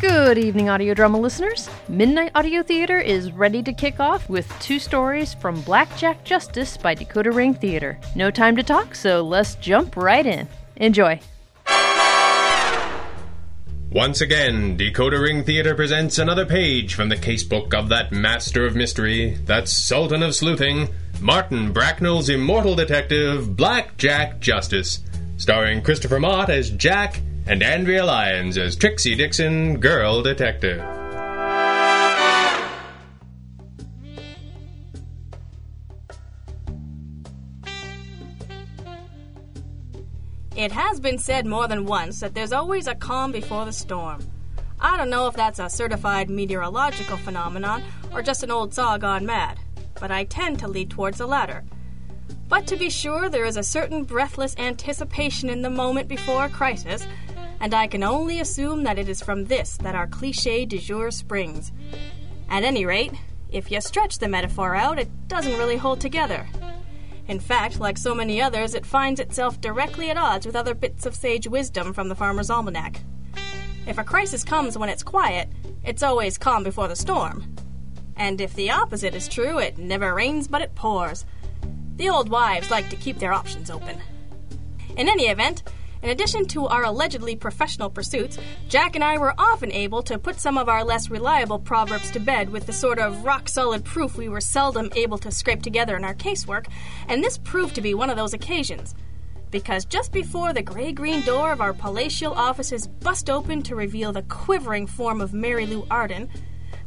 Good evening, audio drama listeners. Midnight Audio Theater is ready to kick off with two stories from Black Jack Justice by Decoder Ring Theatre. No time to talk, so let's jump right in. Enjoy. Once again, Decoder Ring Theatre presents another page from the casebook of that master of mystery, that sultan of sleuthing, Martin Bracknell's immortal detective, Black Jack Justice, starring Christopher Mott as Jack and Andrea Lyons as Trixie Dixon, girl detective. It has been said more than once that there's always a calm before the storm. I don't know if that's a certified meteorological phenomenon or just an old saw gone mad, but I tend to lead towards the latter. But to be sure, there is a certain breathless anticipation in the moment before a crisis, and I can only assume that it is from this that our cliche du jour springs. At any rate, if you stretch the metaphor out, it doesn't really hold together. In fact, like so many others, it finds itself directly at odds with other bits of sage wisdom from the Farmer's Almanac. If a crisis comes when it's quiet, it's always calm before the storm. And if the opposite is true, it never rains but it pours. The old wives like to keep their options open. In any event, in addition to our allegedly professional pursuits, Jack and I were often able to put some of our less reliable proverbs to bed with the sort of rock solid proof we were seldom able to scrape together in our casework, and this proved to be one of those occasions. Because just before the gray green door of our palatial offices bust open to reveal the quivering form of Mary Lou Arden,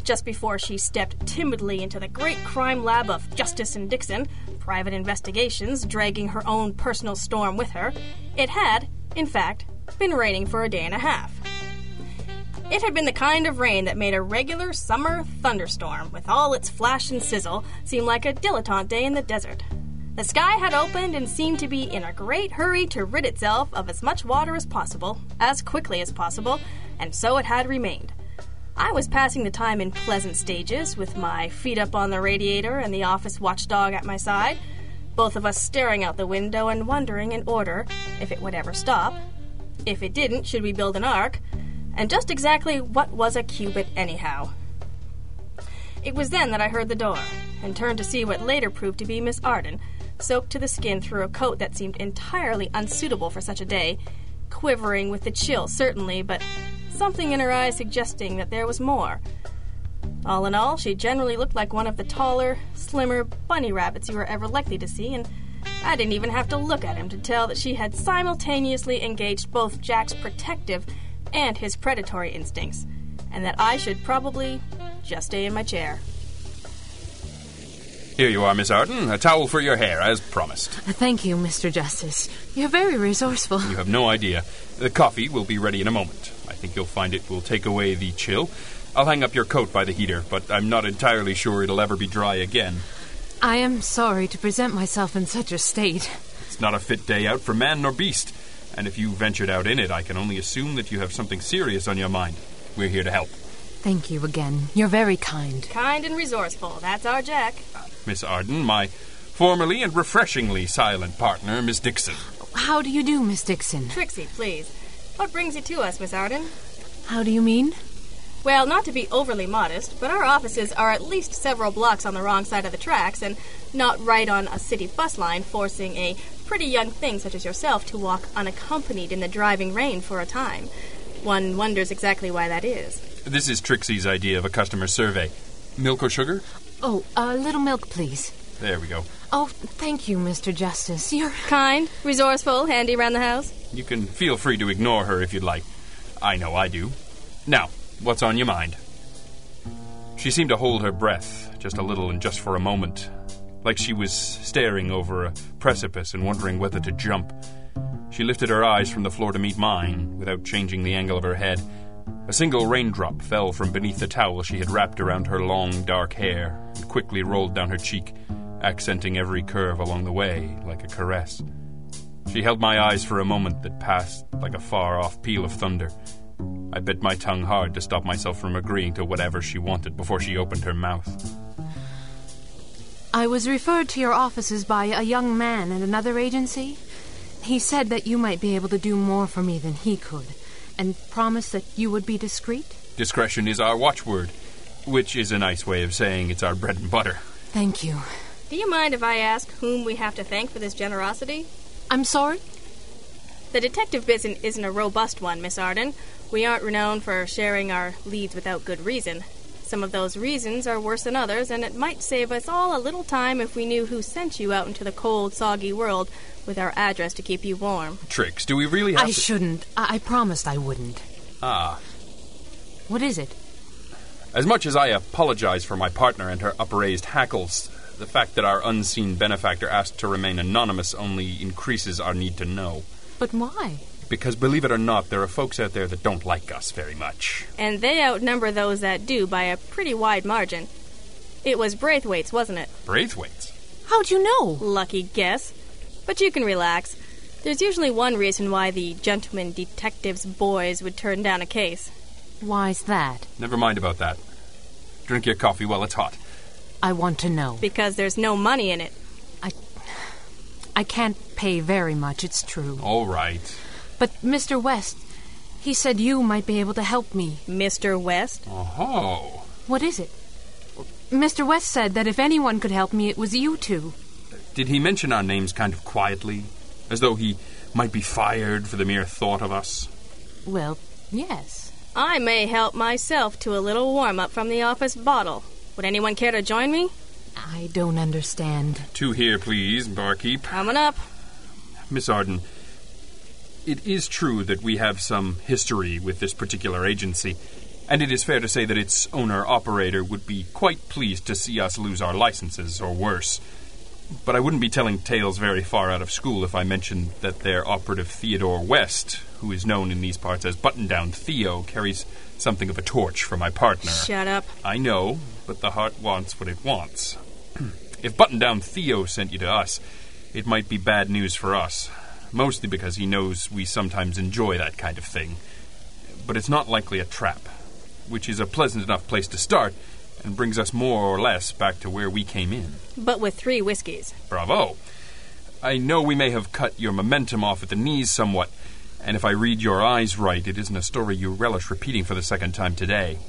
just before she stepped timidly into the great crime lab of Justice and Dixon, private investigations, dragging her own personal storm with her, it had, in fact, been raining for a day and a half. It had been the kind of rain that made a regular summer thunderstorm, with all its flash and sizzle, seem like a dilettante day in the desert. The sky had opened and seemed to be in a great hurry to rid itself of as much water as possible, as quickly as possible, and so it had remained. I was passing the time in pleasant stages, with my feet up on the radiator and the office watchdog at my side, both of us staring out the window and wondering in order if it would ever stop. If it didn't, should we build an ark? And just exactly what was a cubit, anyhow? It was then that I heard the door, and turned to see what later proved to be Miss Arden, soaked to the skin through a coat that seemed entirely unsuitable for such a day, quivering with the chill, certainly, but something in her eyes suggesting that there was more. All in all, she generally looked like one of the taller, slimmer bunny rabbits you were ever likely to see, and I didn't even have to look at him to tell that she had simultaneously engaged both Jack's protective and his predatory instincts, and that I should probably just stay in my chair. Here you are, Miss Arden. A towel for your hair, as promised. Thank you, Mr. Justice. You're very resourceful. You have no idea. The coffee will be ready in a moment. I think you'll find it will take away the chill. I'll hang up your coat by the heater, but I'm not entirely sure it'll ever be dry again. I am sorry to present myself in such a state. It's not a fit day out for man nor beast. And if you ventured out in it, I can only assume that you have something serious on your mind. We're here to help. Thank you again. You're very kind. Kind and resourceful. That's our Jack. Uh, Miss Arden, my formerly and refreshingly silent partner, Miss Dixon. How do you do, Miss Dixon? Trixie, please. What brings you to us, Miss Arden? How do you mean? Well, not to be overly modest, but our offices are at least several blocks on the wrong side of the tracks and not right on a city bus line, forcing a pretty young thing such as yourself to walk unaccompanied in the driving rain for a time. One wonders exactly why that is. This is Trixie's idea of a customer survey. Milk or sugar? Oh, a little milk, please. There we go. Oh, thank you, Mr. Justice. You're. Kind, resourceful, handy around the house. You can feel free to ignore her if you'd like. I know I do. Now, what's on your mind? She seemed to hold her breath, just a little and just for a moment, like she was staring over a precipice and wondering whether to jump. She lifted her eyes from the floor to meet mine, without changing the angle of her head. A single raindrop fell from beneath the towel she had wrapped around her long, dark hair and quickly rolled down her cheek, accenting every curve along the way like a caress. She held my eyes for a moment that passed like a far off peal of thunder. I bit my tongue hard to stop myself from agreeing to whatever she wanted before she opened her mouth. I was referred to your offices by a young man at another agency. He said that you might be able to do more for me than he could, and promised that you would be discreet? Discretion is our watchword, which is a nice way of saying it's our bread and butter. Thank you. Do you mind if I ask whom we have to thank for this generosity? I'm sorry? The detective business isn't a robust one, Miss Arden. We aren't renowned for sharing our leads without good reason. Some of those reasons are worse than others, and it might save us all a little time if we knew who sent you out into the cold, soggy world with our address to keep you warm. Tricks, do we really have I to... shouldn't. I-, I promised I wouldn't. Ah. What is it? As much as I apologize for my partner and her upraised hackles, the fact that our unseen benefactor asked to remain anonymous only increases our need to know. But why? Because believe it or not, there are folks out there that don't like us very much. And they outnumber those that do by a pretty wide margin. It was Braithwaite's, wasn't it? Braithwaite's? How'd you know? Lucky guess. But you can relax. There's usually one reason why the gentleman detective's boys would turn down a case. Why's that? Never mind about that. Drink your coffee while it's hot. I want to know. Because there's no money in it. I. I can't pay very much, it's true. All right. But Mr. West, he said you might be able to help me. Mr. West? Oh. What is it? Mr. West said that if anyone could help me, it was you two. Did he mention our names kind of quietly? As though he might be fired for the mere thought of us? Well, yes. I may help myself to a little warm up from the office bottle. Would anyone care to join me? I don't understand. Two here, please, barkeep. Coming up. Miss Arden, it is true that we have some history with this particular agency, and it is fair to say that its owner operator would be quite pleased to see us lose our licenses, or worse. But I wouldn't be telling tales very far out of school if I mentioned that their operative Theodore West, who is known in these parts as Button Down Theo, carries something of a torch for my partner. Shut up. I know, but the heart wants what it wants. if Button Down Theo sent you to us, it might be bad news for us, mostly because he knows we sometimes enjoy that kind of thing. But it's not likely a trap, which is a pleasant enough place to start and brings us more or less back to where we came in. But with three whiskeys. Bravo! I know we may have cut your momentum off at the knees somewhat, and if I read your eyes right, it isn't a story you relish repeating for the second time today.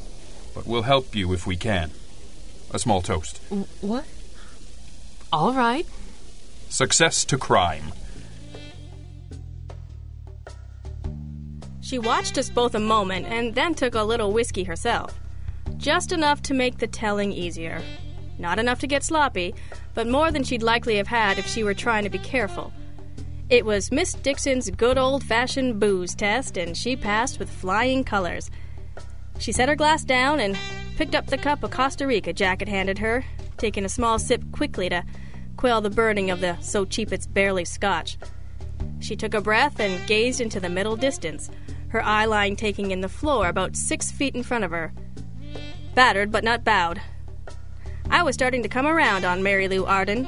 But we'll help you if we can. A small toast. What? All right. Success to crime. She watched us both a moment and then took a little whiskey herself. Just enough to make the telling easier. Not enough to get sloppy, but more than she'd likely have had if she were trying to be careful. It was Miss Dixon's good old fashioned booze test, and she passed with flying colors. She set her glass down and picked up the cup of Costa Rica Jack had handed her, taking a small sip quickly to quell the burning of the so cheap it's barely scotch. She took a breath and gazed into the middle distance, her eye line taking in the floor about six feet in front of her. Battered but not bowed. I was starting to come around on Mary Lou Arden.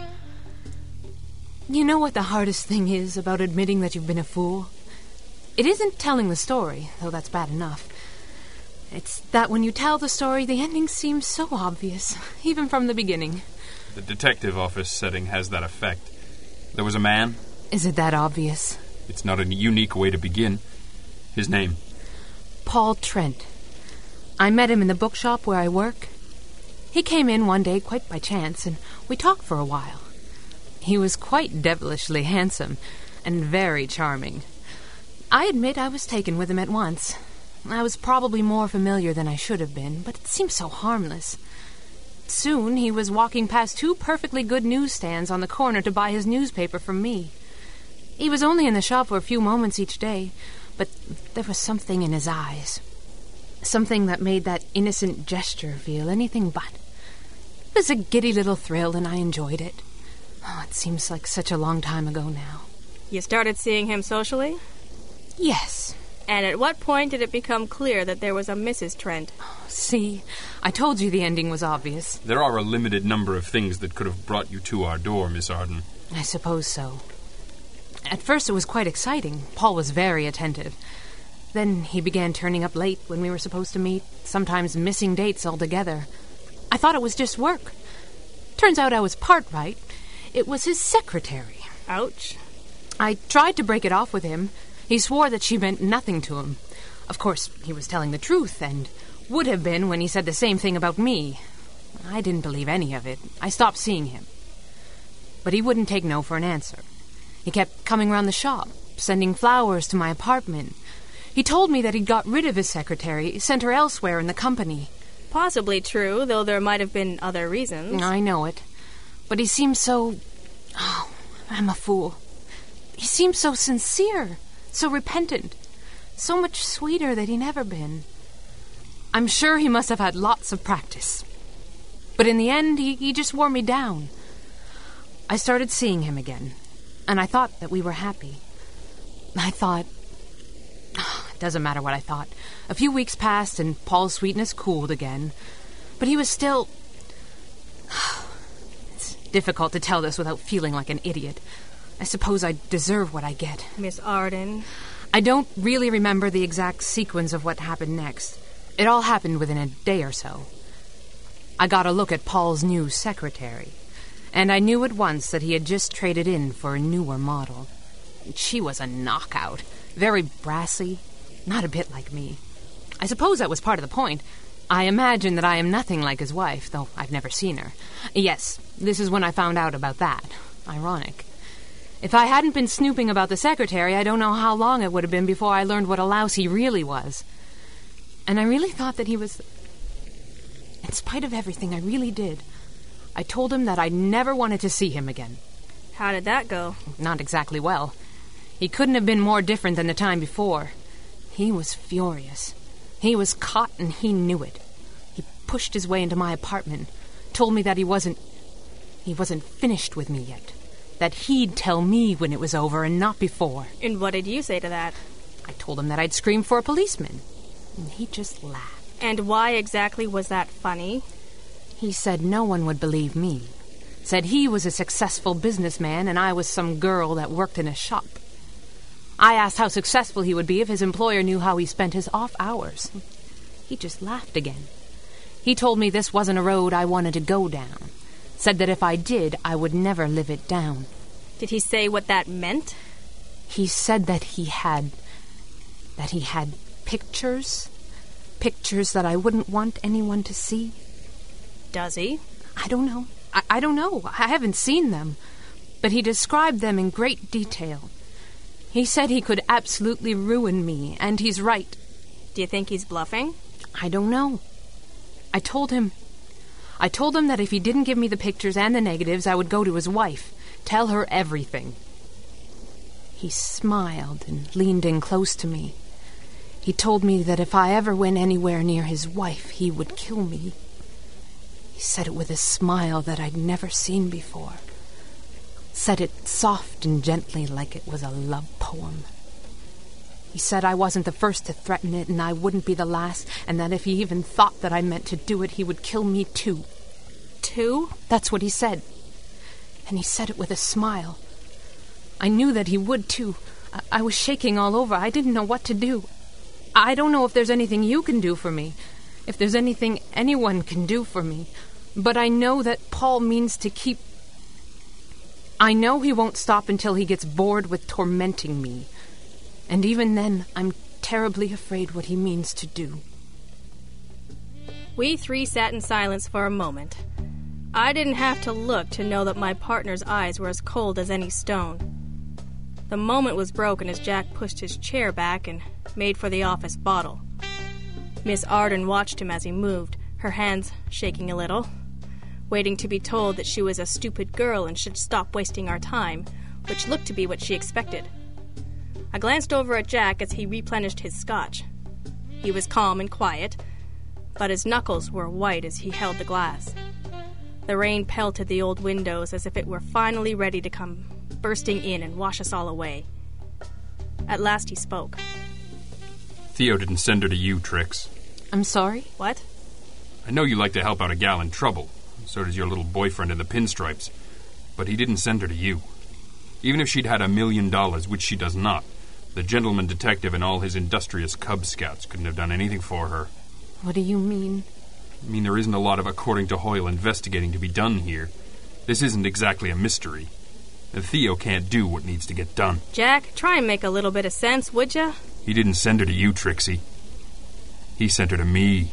You know what the hardest thing is about admitting that you've been a fool? It isn't telling the story, though that's bad enough. It's that when you tell the story, the ending seems so obvious, even from the beginning. The detective office setting has that effect. There was a man. Is it that obvious? It's not a unique way to begin. His name. Paul Trent. I met him in the bookshop where I work. He came in one day quite by chance, and we talked for a while. He was quite devilishly handsome and very charming. I admit I was taken with him at once. I was probably more familiar than I should have been, but it seemed so harmless. Soon he was walking past two perfectly good newsstands on the corner to buy his newspaper from me. He was only in the shop for a few moments each day, but there was something in his eyes. Something that made that innocent gesture feel anything but. It was a giddy little thrill, and I enjoyed it. Oh, it seems like such a long time ago now. You started seeing him socially? Yes. And at what point did it become clear that there was a Mrs. Trent? See, I told you the ending was obvious. There are a limited number of things that could have brought you to our door, Miss Arden. I suppose so. At first, it was quite exciting. Paul was very attentive. Then he began turning up late when we were supposed to meet, sometimes missing dates altogether. I thought it was just work. Turns out I was part right. It was his secretary. Ouch. I tried to break it off with him. He swore that she meant nothing to him. Of course, he was telling the truth, and would have been when he said the same thing about me. I didn't believe any of it. I stopped seeing him. But he wouldn't take no for an answer. He kept coming round the shop, sending flowers to my apartment. He told me that he'd got rid of his secretary, sent her elsewhere in the company. Possibly true, though there might have been other reasons. I know it. But he seemed so. Oh, I'm a fool. He seemed so sincere, so repentant, so much sweeter than he'd ever been. I'm sure he must have had lots of practice. But in the end, he, he just wore me down. I started seeing him again, and I thought that we were happy. I thought. It doesn't matter what I thought. A few weeks passed, and Paul's sweetness cooled again. But he was still. It's difficult to tell this without feeling like an idiot. I suppose I deserve what I get. Miss Arden. I don't really remember the exact sequence of what happened next. It all happened within a day or so. I got a look at Paul's new secretary, and I knew at once that he had just traded in for a newer model. She was a knockout, very brassy, not a bit like me. I suppose that was part of the point. I imagine that I am nothing like his wife, though I've never seen her. Yes, this is when I found out about that. Ironic. If I hadn't been snooping about the secretary, I don't know how long it would have been before I learned what a louse he really was. And I really thought that he was. In spite of everything, I really did. I told him that I never wanted to see him again. How did that go? Not exactly well. He couldn't have been more different than the time before. He was furious. He was caught and he knew it. He pushed his way into my apartment, told me that he wasn't. he wasn't finished with me yet. That he'd tell me when it was over and not before. And what did you say to that? I told him that I'd scream for a policeman. And he just laughed. And why exactly was that funny? He said no one would believe me. Said he was a successful businessman and I was some girl that worked in a shop. I asked how successful he would be if his employer knew how he spent his off hours. He just laughed again. He told me this wasn't a road I wanted to go down. Said that if I did, I would never live it down. Did he say what that meant? He said that he had. that he had pictures. Pictures that I wouldn't want anyone to see. Does he? I don't know. I, I don't know. I haven't seen them. But he described them in great detail. He said he could absolutely ruin me, and he's right. Do you think he's bluffing? I don't know. I told him. I told him that if he didn't give me the pictures and the negatives, I would go to his wife, tell her everything. He smiled and leaned in close to me. He told me that if I ever went anywhere near his wife, he would kill me. Said it with a smile that I'd never seen before. Said it soft and gently like it was a love poem. He said I wasn't the first to threaten it, and I wouldn't be the last, and that if he even thought that I meant to do it, he would kill me too. Too? That's what he said. And he said it with a smile. I knew that he would too. I, I was shaking all over. I didn't know what to do. I don't know if there's anything you can do for me, if there's anything anyone can do for me, but I know that Paul means to keep. I know he won't stop until he gets bored with tormenting me. And even then, I'm terribly afraid what he means to do. We three sat in silence for a moment. I didn't have to look to know that my partner's eyes were as cold as any stone. The moment was broken as Jack pushed his chair back and made for the office bottle. Miss Arden watched him as he moved, her hands shaking a little, waiting to be told that she was a stupid girl and should stop wasting our time, which looked to be what she expected. I glanced over at Jack as he replenished his scotch. He was calm and quiet, but his knuckles were white as he held the glass. The rain pelted the old windows as if it were finally ready to come bursting in and wash us all away. At last he spoke. Theo didn't send her to you, Trix. I'm sorry? What? I know you like to help out a gal in trouble. So does your little boyfriend in the pinstripes. But he didn't send her to you. Even if she'd had a million dollars, which she does not, the gentleman detective and all his industrious Cub Scouts couldn't have done anything for her. What do you mean? I mean, there isn't a lot of according to Hoyle investigating to be done here. This isn't exactly a mystery. And Theo can't do what needs to get done. Jack, try and make a little bit of sense, would ya? He didn't send her to you, Trixie. He sent her to me.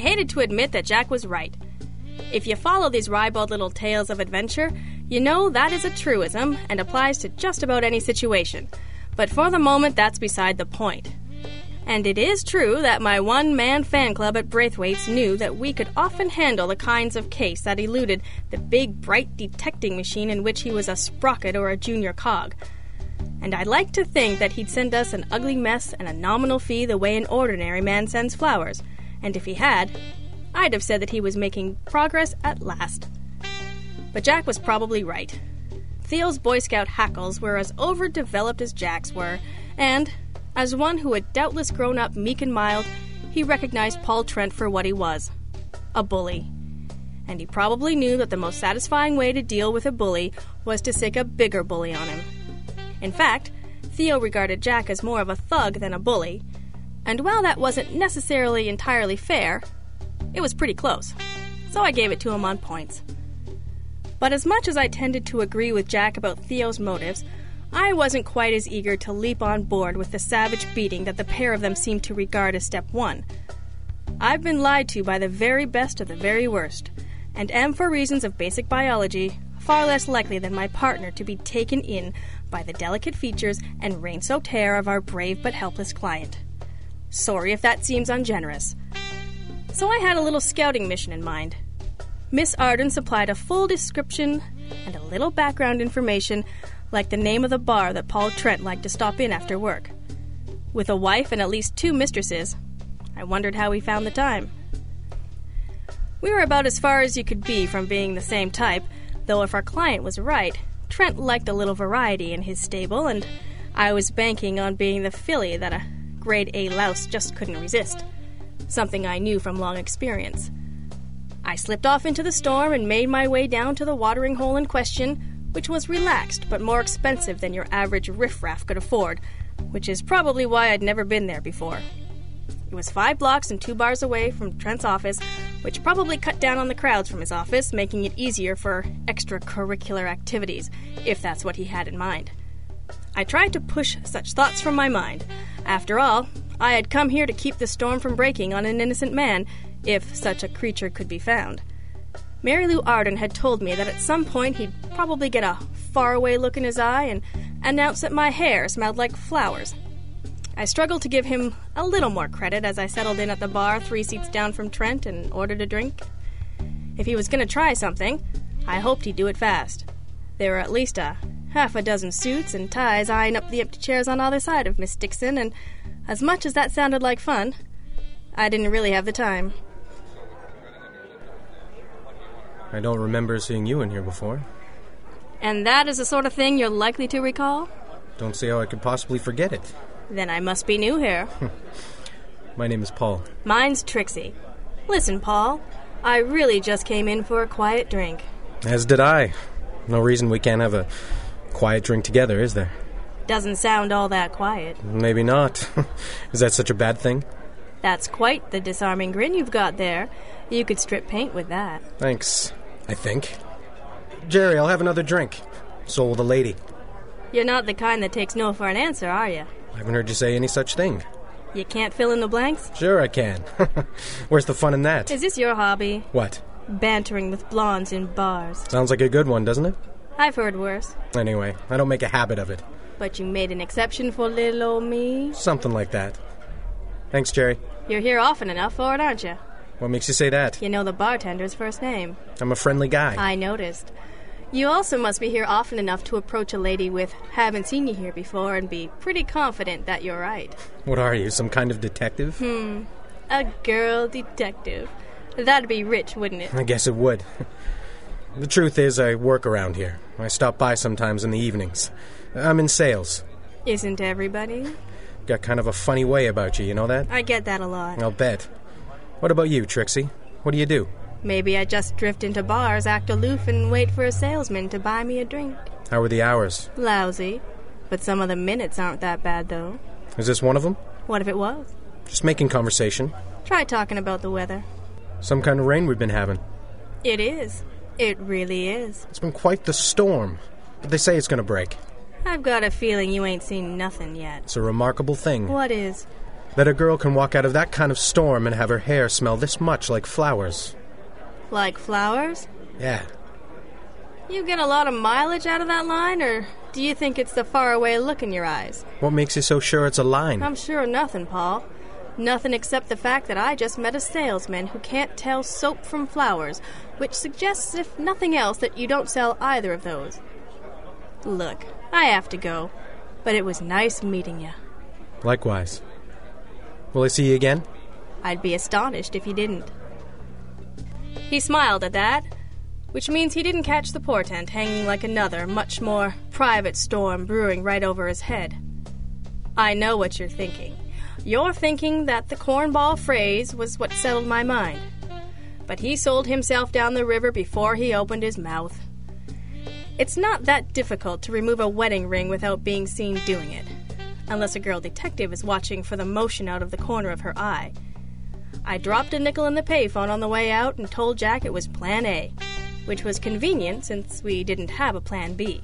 Hated to admit that Jack was right. If you follow these ribald little tales of adventure, you know that is a truism and applies to just about any situation. But for the moment, that's beside the point. And it is true that my one man fan club at Braithwaite's knew that we could often handle the kinds of case that eluded the big, bright detecting machine in which he was a sprocket or a junior cog. And I'd like to think that he'd send us an ugly mess and a nominal fee the way an ordinary man sends flowers. And if he had, I'd have said that he was making progress at last. But Jack was probably right. Theo's Boy Scout hackles were as overdeveloped as Jack's were, and, as one who had doubtless grown up meek and mild, he recognized Paul Trent for what he was a bully. And he probably knew that the most satisfying way to deal with a bully was to sick a bigger bully on him. In fact, Theo regarded Jack as more of a thug than a bully, and while that wasn't necessarily entirely fair, it was pretty close. So I gave it to him on points. But as much as I tended to agree with Jack about Theo's motives, I wasn't quite as eager to leap on board with the savage beating that the pair of them seemed to regard as step one. I've been lied to by the very best of the very worst, and am, for reasons of basic biology, far less likely than my partner to be taken in by the delicate features and rain soaked hair of our brave but helpless client. Sorry if that seems ungenerous. So I had a little scouting mission in mind. Miss Arden supplied a full description and a little background information, like the name of the bar that Paul Trent liked to stop in after work. With a wife and at least two mistresses, I wondered how he found the time. We were about as far as you could be from being the same type, though if our client was right, Trent liked a little variety in his stable, and I was banking on being the filly that a grade A louse just couldn't resist. Something I knew from long experience. I slipped off into the storm and made my way down to the watering hole in question, which was relaxed but more expensive than your average riffraff could afford, which is probably why I'd never been there before. It was five blocks and two bars away from Trent's office, which probably cut down on the crowds from his office, making it easier for extracurricular activities, if that's what he had in mind. I tried to push such thoughts from my mind. After all, I had come here to keep the storm from breaking on an innocent man, if such a creature could be found. Mary Lou Arden had told me that at some point he'd probably get a faraway look in his eye and announce that my hair smelled like flowers. I struggled to give him a little more credit as I settled in at the bar three seats down from Trent and ordered a drink. If he was going to try something, I hoped he'd do it fast. There were at least a half a dozen suits and ties eyeing up the empty chairs on either side of Miss Dixon, and as much as that sounded like fun, I didn't really have the time. I don't remember seeing you in here before. And that is the sort of thing you're likely to recall? Don't see how I could possibly forget it. Then I must be new here. My name is Paul. Mine's Trixie. Listen, Paul, I really just came in for a quiet drink. As did I. No reason we can't have a quiet drink together, is there? Doesn't sound all that quiet. Maybe not. is that such a bad thing? That's quite the disarming grin you've got there. You could strip paint with that. Thanks, I think. Jerry, I'll have another drink. So will the lady. You're not the kind that takes no for an answer, are you? I haven't heard you say any such thing. You can't fill in the blanks? Sure, I can. Where's the fun in that? Is this your hobby? What? Bantering with blondes in bars. Sounds like a good one, doesn't it? I've heard worse. Anyway, I don't make a habit of it. But you made an exception for little old me? Something like that. Thanks, Jerry. You're here often enough for it, aren't you? What makes you say that? You know the bartender's first name. I'm a friendly guy. I noticed. You also must be here often enough to approach a lady with haven't seen you here before and be pretty confident that you're right. What are you, some kind of detective? Hmm. A girl detective. That'd be rich, wouldn't it? I guess it would. The truth is, I work around here. I stop by sometimes in the evenings. I'm in sales. Isn't everybody? Got kind of a funny way about you, you know that? I get that a lot. I'll bet. What about you, Trixie? What do you do? Maybe I just drift into bars, act aloof, and wait for a salesman to buy me a drink. How are the hours? Lousy. But some of the minutes aren't that bad, though. Is this one of them? What if it was? Just making conversation. Try talking about the weather. Some kind of rain we've been having. It is. It really is. It's been quite the storm. but they say it's gonna break. I've got a feeling you ain't seen nothing yet. It's a remarkable thing What is? that a girl can walk out of that kind of storm and have her hair smell this much like flowers. Like flowers? Yeah. You get a lot of mileage out of that line, or do you think it's the faraway look in your eyes? What makes you so sure it's a line? I'm sure of nothing, Paul. Nothing except the fact that I just met a salesman who can't tell soap from flowers, which suggests, if nothing else, that you don't sell either of those. Look, I have to go, but it was nice meeting you. Likewise. Will I see you again? I'd be astonished if you didn't. He smiled at that, which means he didn't catch the portent hanging like another, much more private storm brewing right over his head. I know what you're thinking. You're thinking that the cornball phrase was what settled my mind. But he sold himself down the river before he opened his mouth. It's not that difficult to remove a wedding ring without being seen doing it, unless a girl detective is watching for the motion out of the corner of her eye. I dropped a nickel in the payphone on the way out and told Jack it was Plan A, which was convenient since we didn't have a Plan B.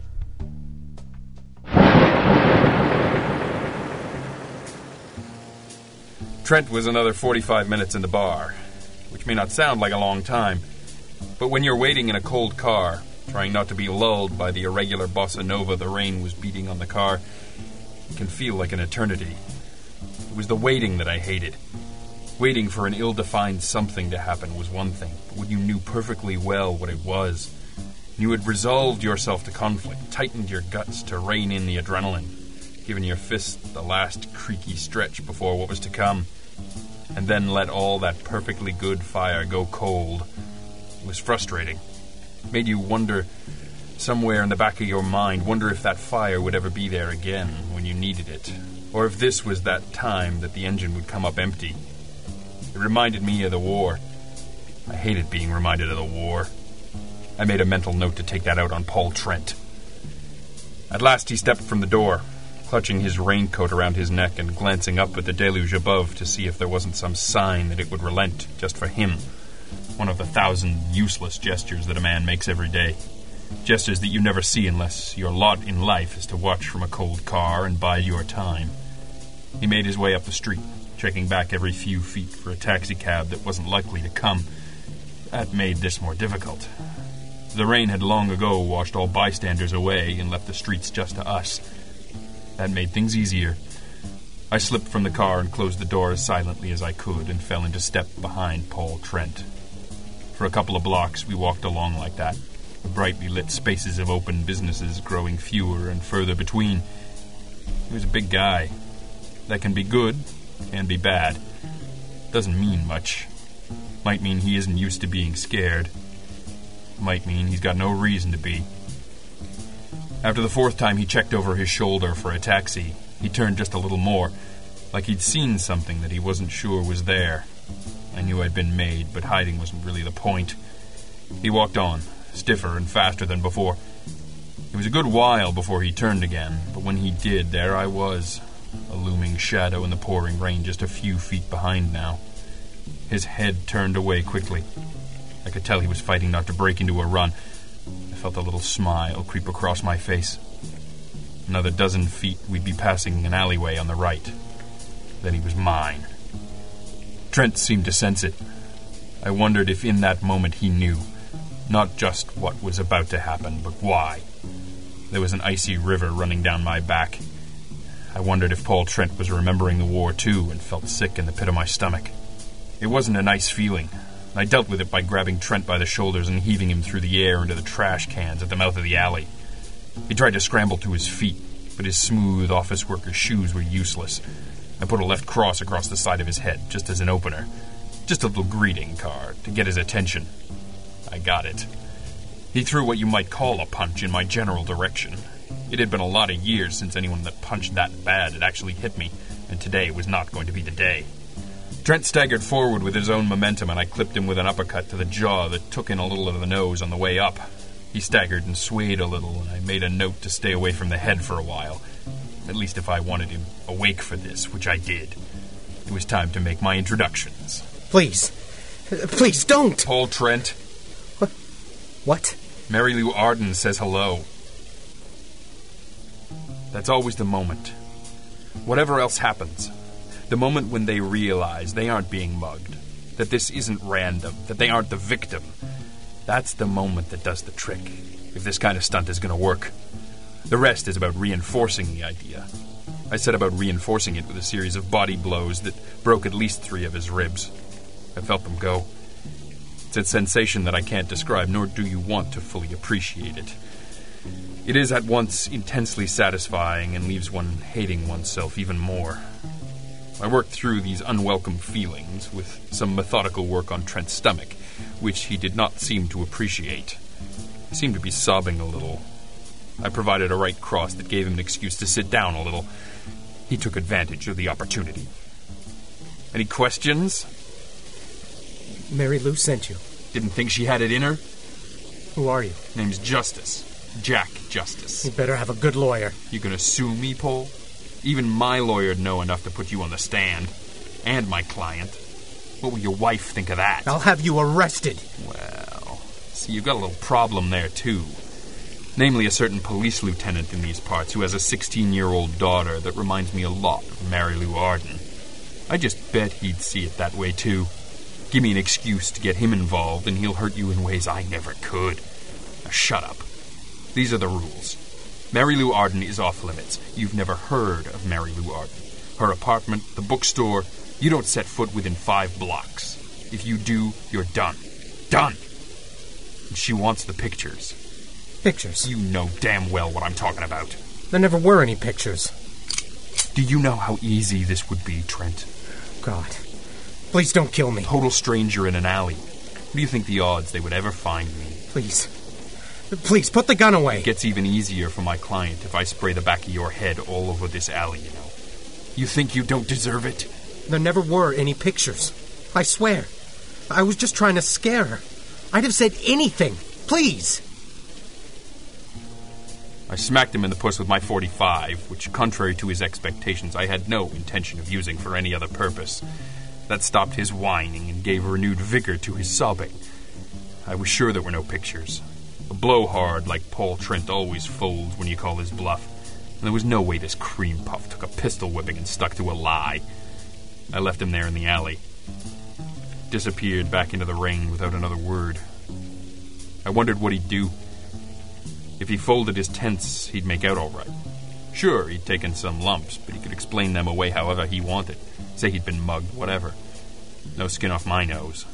Trent was another 45 minutes in the bar, which may not sound like a long time, but when you're waiting in a cold car, trying not to be lulled by the irregular bossa nova the rain was beating on the car, it can feel like an eternity. It was the waiting that I hated. Waiting for an ill defined something to happen was one thing, but when you knew perfectly well what it was, you had resolved yourself to conflict, tightened your guts to rein in the adrenaline, given your fists the last creaky stretch before what was to come, and then let all that perfectly good fire go cold, it was frustrating. It made you wonder, somewhere in the back of your mind, wonder if that fire would ever be there again when you needed it, or if this was that time that the engine would come up empty. It reminded me of the war. I hated being reminded of the war. I made a mental note to take that out on Paul Trent. At last he stepped from the door, clutching his raincoat around his neck and glancing up at the deluge above to see if there wasn't some sign that it would relent just for him. One of the thousand useless gestures that a man makes every day. Gestures that you never see unless your lot in life is to watch from a cold car and bide your time. He made his way up the street, checking back every few feet for a taxicab that wasn't likely to come. That made this more difficult. The rain had long ago washed all bystanders away and left the streets just to us. That made things easier. I slipped from the car and closed the door as silently as I could and fell into step behind Paul Trent. For a couple of blocks, we walked along like that, the brightly lit spaces of open businesses growing fewer and further between. He was a big guy. That can be good, can be bad. Doesn't mean much. Might mean he isn't used to being scared. Might mean he's got no reason to be. After the fourth time he checked over his shoulder for a taxi, he turned just a little more, like he'd seen something that he wasn't sure was there. I knew I'd been made, but hiding wasn't really the point. He walked on, stiffer and faster than before. It was a good while before he turned again, but when he did, there I was, a looming shadow in the pouring rain just a few feet behind now. His head turned away quickly. I could tell he was fighting not to break into a run. Felt a little smile creep across my face. Another dozen feet, we'd be passing an alleyway on the right. Then he was mine. Trent seemed to sense it. I wondered if in that moment he knew, not just what was about to happen, but why. There was an icy river running down my back. I wondered if Paul Trent was remembering the war too and felt sick in the pit of my stomach. It wasn't a nice feeling. I dealt with it by grabbing Trent by the shoulders and heaving him through the air into the trash cans at the mouth of the alley. He tried to scramble to his feet, but his smooth office worker's shoes were useless. I put a left cross across the side of his head, just as an opener. Just a little greeting card to get his attention. I got it. He threw what you might call a punch in my general direction. It had been a lot of years since anyone that punched that bad had actually hit me, and today was not going to be the day. Trent staggered forward with his own momentum, and I clipped him with an uppercut to the jaw that took in a little of the nose on the way up. He staggered and swayed a little, and I made a note to stay away from the head for a while. At least if I wanted him awake for this, which I did. It was time to make my introductions. Please. Please don't! Paul Trent, What? Mary Lou Arden says hello. That's always the moment. Whatever else happens, the moment when they realize they aren't being mugged, that this isn't random, that they aren't the victim, that's the moment that does the trick, if this kind of stunt is going to work. The rest is about reinforcing the idea. I set about reinforcing it with a series of body blows that broke at least three of his ribs. I felt them go. It's a sensation that I can't describe, nor do you want to fully appreciate it. It is at once intensely satisfying and leaves one hating oneself even more. I worked through these unwelcome feelings with some methodical work on Trent's stomach, which he did not seem to appreciate. He seemed to be sobbing a little. I provided a right cross that gave him an excuse to sit down a little. He took advantage of the opportunity. Any questions? Mary Lou sent you. Didn't think she had it in her? Who are you? Name's Justice. Jack Justice. You better have a good lawyer. You gonna sue me, Paul? Even my lawyer'd know enough to put you on the stand. And my client. What will your wife think of that? I'll have you arrested. Well, see, you've got a little problem there, too. Namely, a certain police lieutenant in these parts who has a 16 year old daughter that reminds me a lot of Mary Lou Arden. I just bet he'd see it that way, too. Give me an excuse to get him involved, and he'll hurt you in ways I never could. Now, shut up. These are the rules. Mary Lou Arden is off limits. You've never heard of Mary Lou Arden. Her apartment, the bookstore, you don't set foot within five blocks. If you do, you're done. Done! And she wants the pictures. Pictures. You know damn well what I'm talking about. There never were any pictures. Do you know how easy this would be, Trent? God. Please don't kill me. Total stranger in an alley. What do you think the odds they would ever find me? Please. Please, put the gun away. It gets even easier for my client if I spray the back of your head all over this alley, you know. You think you don't deserve it? There never were any pictures. I swear. I was just trying to scare her. I'd have said anything. Please. I smacked him in the puss with my 45, which, contrary to his expectations, I had no intention of using for any other purpose. That stopped his whining and gave renewed vigor to his sobbing. I was sure there were no pictures. A blowhard like Paul Trent always folds when you call his bluff, and there was no way this cream puff took a pistol whipping and stuck to a lie. I left him there in the alley. Disappeared back into the ring without another word. I wondered what he'd do. If he folded his tents, he'd make out all right. Sure, he'd taken some lumps, but he could explain them away however he wanted. Say he'd been mugged, whatever. No skin off my nose.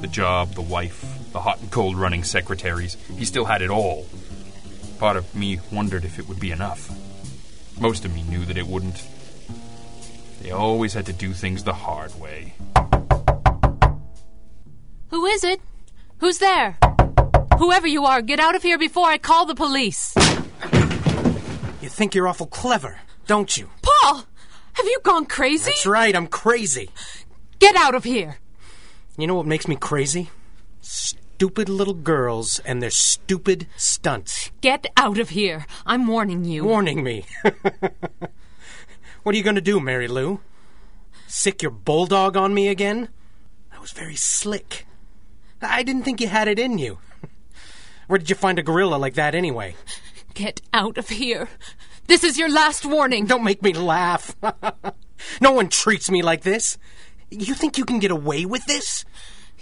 The job, the wife, the hot and cold running secretaries. He still had it all. Part of me wondered if it would be enough. Most of me knew that it wouldn't. They always had to do things the hard way. Who is it? Who's there? Whoever you are, get out of here before I call the police. You think you're awful clever, don't you? Paul! Have you gone crazy? That's right, I'm crazy. Get out of here! You know what makes me crazy? Stupid little girls and their stupid stunts. Get out of here. I'm warning you. Warning me. what are you going to do, Mary Lou? Sick your bulldog on me again? That was very slick. I didn't think you had it in you. Where did you find a gorilla like that anyway? Get out of here. This is your last warning. Don't make me laugh. no one treats me like this. You think you can get away with this?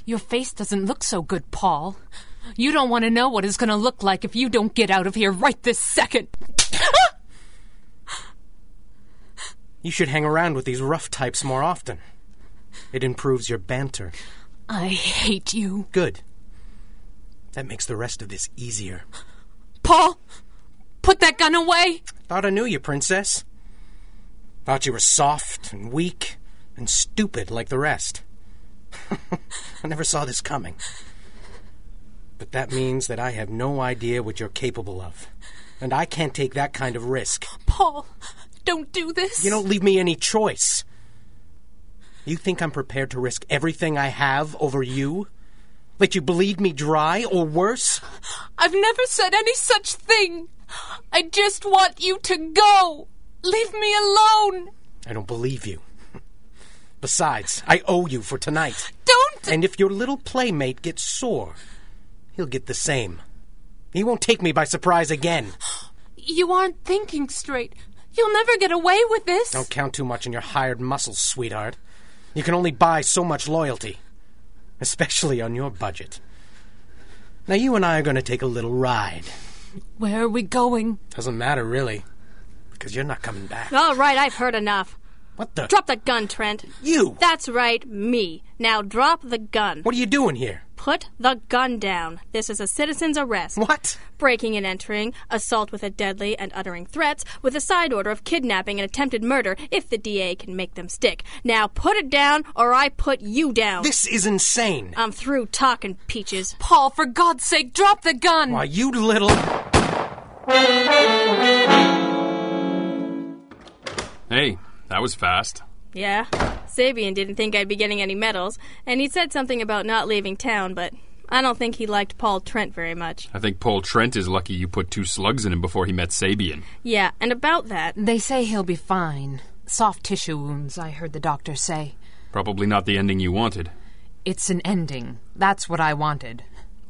Your face doesn't look so good, Paul. You don't want to know what it's going to look like if you don't get out of here right this second. you should hang around with these rough types more often. It improves your banter. I hate you. Good. That makes the rest of this easier. Paul, put that gun away. Thought I knew you, Princess. Thought you were soft and weak and stupid like the rest. I never saw this coming. But that means that I have no idea what you're capable of. And I can't take that kind of risk. Paul, don't do this. You don't leave me any choice. You think I'm prepared to risk everything I have over you? Let you bleed me dry, or worse? I've never said any such thing. I just want you to go. Leave me alone. I don't believe you. Besides, I owe you for tonight. Don't! And if your little playmate gets sore, he'll get the same. He won't take me by surprise again. You aren't thinking straight. You'll never get away with this. Don't count too much on your hired muscles, sweetheart. You can only buy so much loyalty, especially on your budget. Now, you and I are going to take a little ride. Where are we going? Doesn't matter, really, because you're not coming back. All right, I've heard enough. What the? Drop the gun, Trent. You! That's right, me. Now drop the gun. What are you doing here? Put the gun down. This is a citizen's arrest. What? Breaking and entering, assault with a deadly and uttering threats, with a side order of kidnapping and attempted murder, if the DA can make them stick. Now put it down, or I put you down. This is insane. I'm through talking, Peaches. Paul, for God's sake, drop the gun! Why, you little. Hey, that was fast. Yeah, Sabian didn't think I'd be getting any medals, and he said something about not leaving town, but I don't think he liked Paul Trent very much. I think Paul Trent is lucky you put two slugs in him before he met Sabian. Yeah, and about that, They say he'll be fine. Soft tissue wounds, I heard the doctor say. Probably not the ending you wanted. It's an ending. That's what I wanted.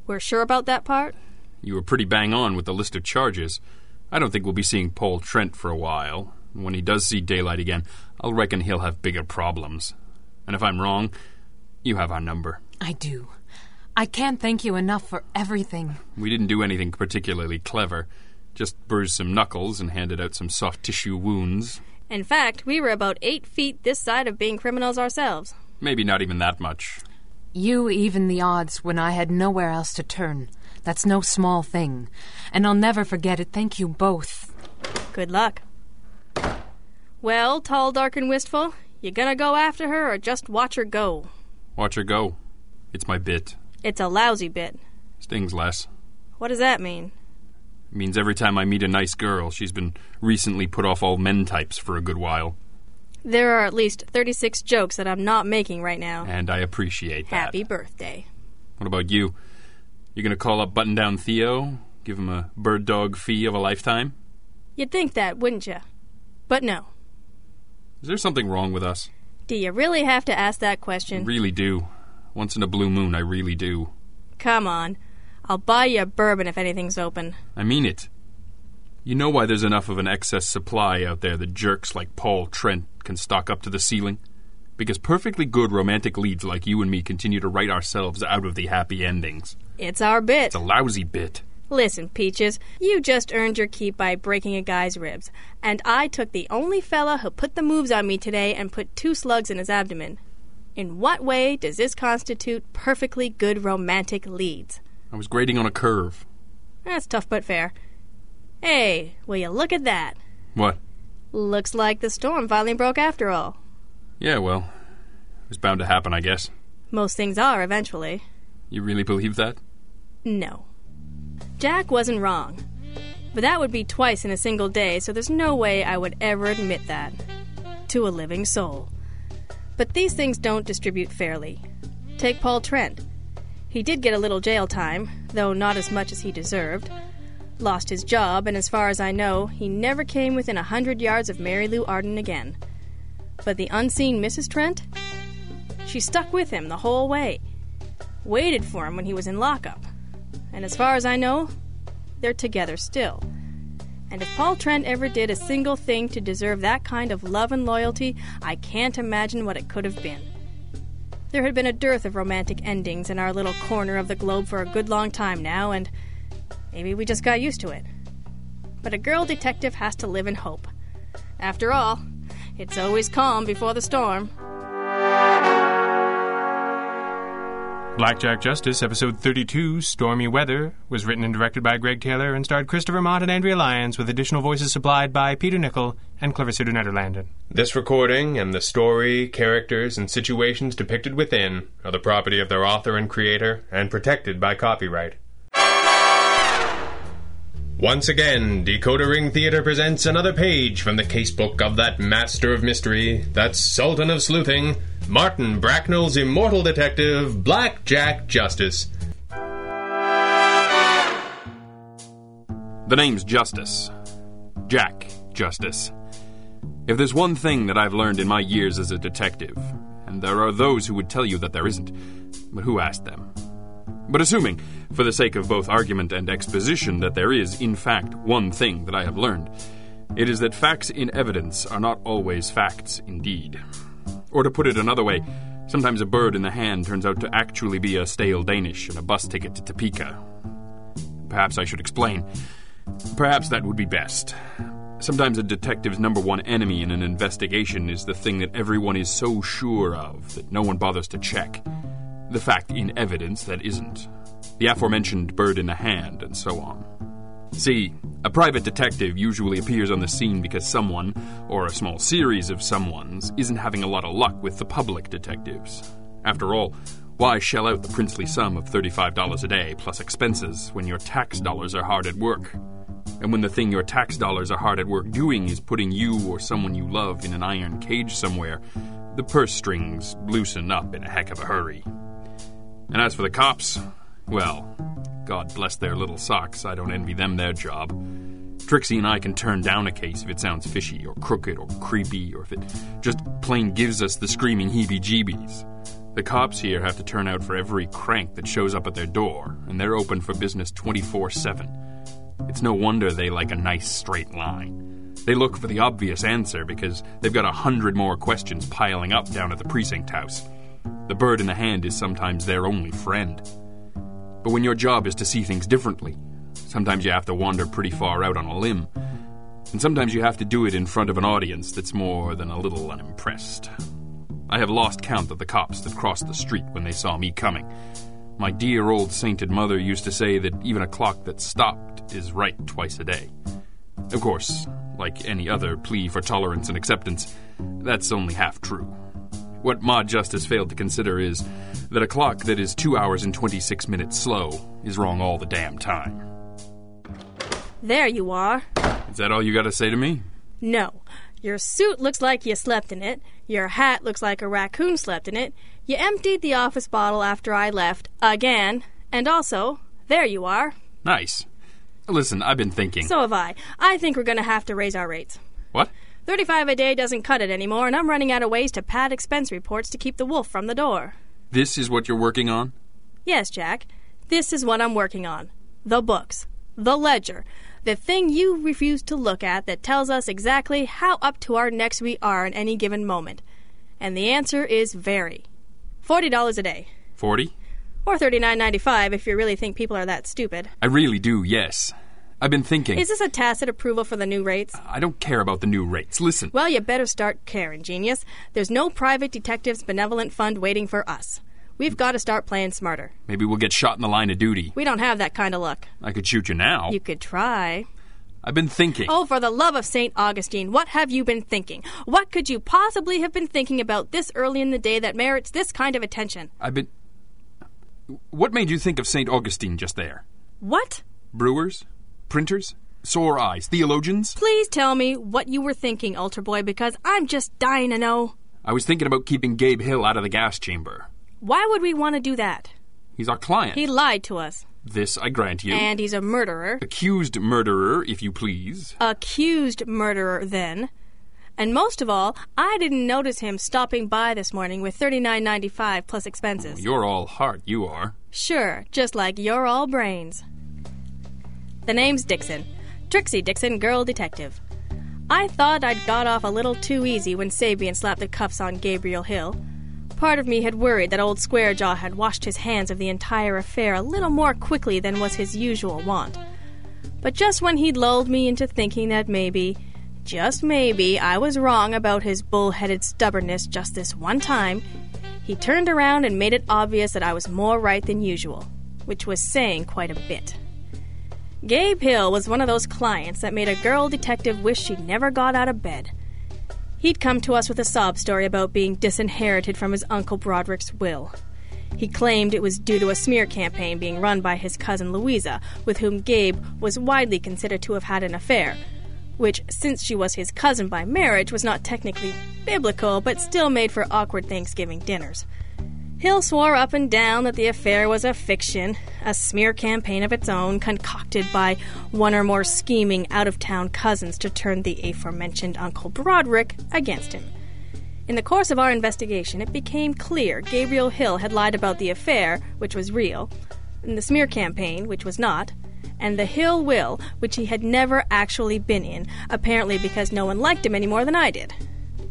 we're sure about that part? You were pretty bang on with the list of charges. I don't think we'll be seeing Paul Trent for a while. When he does see daylight again, I'll reckon he'll have bigger problems. And if I'm wrong, you have our number. I do. I can't thank you enough for everything. We didn't do anything particularly clever. Just bruised some knuckles and handed out some soft tissue wounds. In fact, we were about eight feet this side of being criminals ourselves. Maybe not even that much. You even the odds when I had nowhere else to turn. That's no small thing. And I'll never forget it. Thank you both. Good luck. Well, tall, dark, and wistful, you gonna go after her or just watch her go? Watch her go. It's my bit. It's a lousy bit. Stings less. What does that mean? It means every time I meet a nice girl, she's been recently put off all men types for a good while. There are at least 36 jokes that I'm not making right now. And I appreciate that. Happy birthday. What about you? You gonna call up Button Down Theo? Give him a bird dog fee of a lifetime? You'd think that, wouldn't you? But no. Is there something wrong with us? Do you really have to ask that question? Really do. Once in a blue moon, I really do. Come on. I'll buy you a bourbon if anything's open. I mean it. You know why there's enough of an excess supply out there that jerks like Paul Trent can stock up to the ceiling? Because perfectly good romantic leads like you and me continue to write ourselves out of the happy endings. It's our bit. It's a lousy bit. Listen, Peaches, you just earned your keep by breaking a guy's ribs, and I took the only fella who put the moves on me today and put two slugs in his abdomen. In what way does this constitute perfectly good romantic leads? I was grading on a curve. That's tough but fair. Hey, will you look at that? What? Looks like the storm finally broke after all. Yeah, well, it was bound to happen, I guess. Most things are eventually. You really believe that? No. Jack wasn't wrong. But that would be twice in a single day, so there's no way I would ever admit that. To a living soul. But these things don't distribute fairly. Take Paul Trent. He did get a little jail time, though not as much as he deserved. Lost his job, and as far as I know, he never came within a hundred yards of Mary Lou Arden again. But the unseen Mrs. Trent? She stuck with him the whole way. Waited for him when he was in lockup. And as far as I know, they're together still. And if Paul Trent ever did a single thing to deserve that kind of love and loyalty, I can't imagine what it could have been. There had been a dearth of romantic endings in our little corner of the globe for a good long time now, and maybe we just got used to it. But a girl detective has to live in hope. After all, it's always calm before the storm. Black Jack Justice, Episode 32, Stormy Weather, was written and directed by Greg Taylor and starred Christopher Mott and Andrea Lyons, with additional voices supplied by Peter Nickel and Clarissa Nederlanden. This recording and the story, characters, and situations depicted within are the property of their author and creator and protected by copyright. Once again, Decoder Ring Theatre presents another page from the casebook of that master of mystery, that sultan of sleuthing, Martin Bracknell's immortal detective, Black Jack Justice. The name's Justice. Jack Justice. If there's one thing that I've learned in my years as a detective, and there are those who would tell you that there isn't, but who asked them? But assuming, for the sake of both argument and exposition, that there is, in fact, one thing that I have learned, It is that facts in evidence are not always facts indeed. Or to put it another way, sometimes a bird in the hand turns out to actually be a stale Danish and a bus ticket to Topeka. Perhaps I should explain. Perhaps that would be best. Sometimes a detective's number one enemy in an investigation is the thing that everyone is so sure of that no one bothers to check. The fact in evidence that isn't. The aforementioned bird in the hand, and so on. See, a private detective usually appears on the scene because someone, or a small series of someones, isn't having a lot of luck with the public detectives. After all, why shell out the princely sum of $35 a day plus expenses when your tax dollars are hard at work? And when the thing your tax dollars are hard at work doing is putting you or someone you love in an iron cage somewhere, the purse strings loosen up in a heck of a hurry. And as for the cops, well, God bless their little socks, I don't envy them their job. Trixie and I can turn down a case if it sounds fishy or crooked or creepy or if it just plain gives us the screaming heebie jeebies. The cops here have to turn out for every crank that shows up at their door, and they're open for business 24 7. It's no wonder they like a nice straight line. They look for the obvious answer because they've got a hundred more questions piling up down at the precinct house. The bird in the hand is sometimes their only friend. But when your job is to see things differently, sometimes you have to wander pretty far out on a limb. And sometimes you have to do it in front of an audience that's more than a little unimpressed. I have lost count of the cops that crossed the street when they saw me coming. My dear old sainted mother used to say that even a clock that stopped is right twice a day. Of course, like any other plea for tolerance and acceptance, that's only half true. What Ma Justice failed to consider is that a clock that is 2 hours and 26 minutes slow is wrong all the damn time. There you are. Is that all you got to say to me? No. Your suit looks like you slept in it. Your hat looks like a raccoon slept in it. You emptied the office bottle after I left, again. And also, there you are. Nice. Listen, I've been thinking. So have I. I think we're going to have to raise our rates. what? 35 a day doesn't cut it anymore, and I'm running out of ways to pad expense reports to keep the wolf from the door. This is what you're working on? Yes, Jack. This is what I'm working on. The books. The ledger. The thing you refuse to look at that tells us exactly how up to our necks we are in any given moment. And the answer is very. $40 a day. 40? Or $39.95 if you really think people are that stupid. I really do, yes. I've been thinking. Is this a tacit approval for the new rates? I don't care about the new rates. Listen. Well, you better start caring, genius. There's no private detectives benevolent fund waiting for us. We've got to start playing smarter. Maybe we'll get shot in the line of duty. We don't have that kind of luck. I could shoot you now. You could try. I've been thinking. Oh, for the love of St. Augustine, what have you been thinking? What could you possibly have been thinking about this early in the day that merits this kind of attention? I've been. What made you think of St. Augustine just there? What? Brewers? Printers? Sore eyes? Theologians? Please tell me what you were thinking, Ultra Boy, because I'm just dying to know. I was thinking about keeping Gabe Hill out of the gas chamber. Why would we want to do that? He's our client. He lied to us. This I grant you. And he's a murderer. Accused murderer, if you please. Accused murderer, then. And most of all, I didn't notice him stopping by this morning with thirty-nine ninety-five plus expenses. Oh, you're all heart, you are. Sure, just like you're all brains. The name's Dixon. Trixie Dixon, girl detective. I thought I'd got off a little too easy when Sabian slapped the cuffs on Gabriel Hill. Part of me had worried that old Squarejaw had washed his hands of the entire affair a little more quickly than was his usual wont. But just when he'd lulled me into thinking that maybe, just maybe, I was wrong about his bull-headed stubbornness just this one time, he turned around and made it obvious that I was more right than usual, which was saying quite a bit. Gabe Hill was one of those clients that made a girl detective wish she'd never got out of bed. He'd come to us with a sob story about being disinherited from his Uncle Broderick's will. He claimed it was due to a smear campaign being run by his cousin Louisa, with whom Gabe was widely considered to have had an affair, which, since she was his cousin by marriage, was not technically biblical, but still made for awkward Thanksgiving dinners. Hill swore up and down that the affair was a fiction, a smear campaign of its own, concocted by one or more scheming out of town cousins to turn the aforementioned Uncle Broderick against him. In the course of our investigation, it became clear Gabriel Hill had lied about the affair, which was real, and the smear campaign, which was not, and the Hill Will, which he had never actually been in, apparently because no one liked him any more than I did.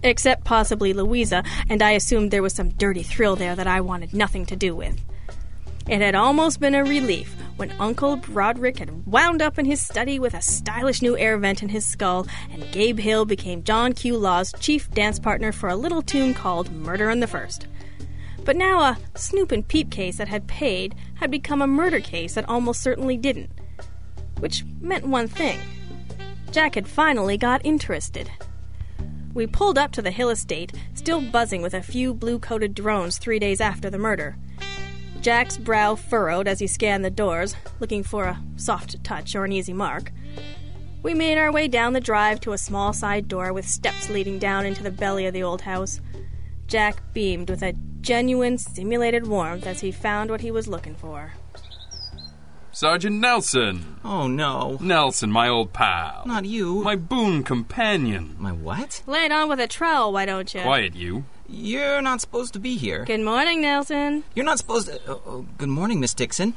Except possibly Louisa, and I assumed there was some dirty thrill there that I wanted nothing to do with. It had almost been a relief when Uncle Broderick had wound up in his study with a stylish new air vent in his skull, and Gabe Hill became John Q. Law's chief dance partner for a little tune called Murder in the First. But now a snoop and peep case that had paid had become a murder case that almost certainly didn't. Which meant one thing Jack had finally got interested. We pulled up to the Hill estate, still buzzing with a few blue coated drones three days after the murder. Jack's brow furrowed as he scanned the doors, looking for a soft touch or an easy mark. We made our way down the drive to a small side door with steps leading down into the belly of the old house. Jack beamed with a genuine simulated warmth as he found what he was looking for. Sergeant Nelson. Oh no. Nelson, my old pal. Not you. My boon companion. My what? Lay it on with a trowel, why don't you? Quiet, you. You're not supposed to be here. Good morning, Nelson. You're not supposed to. Oh, oh, good morning, Miss Dixon.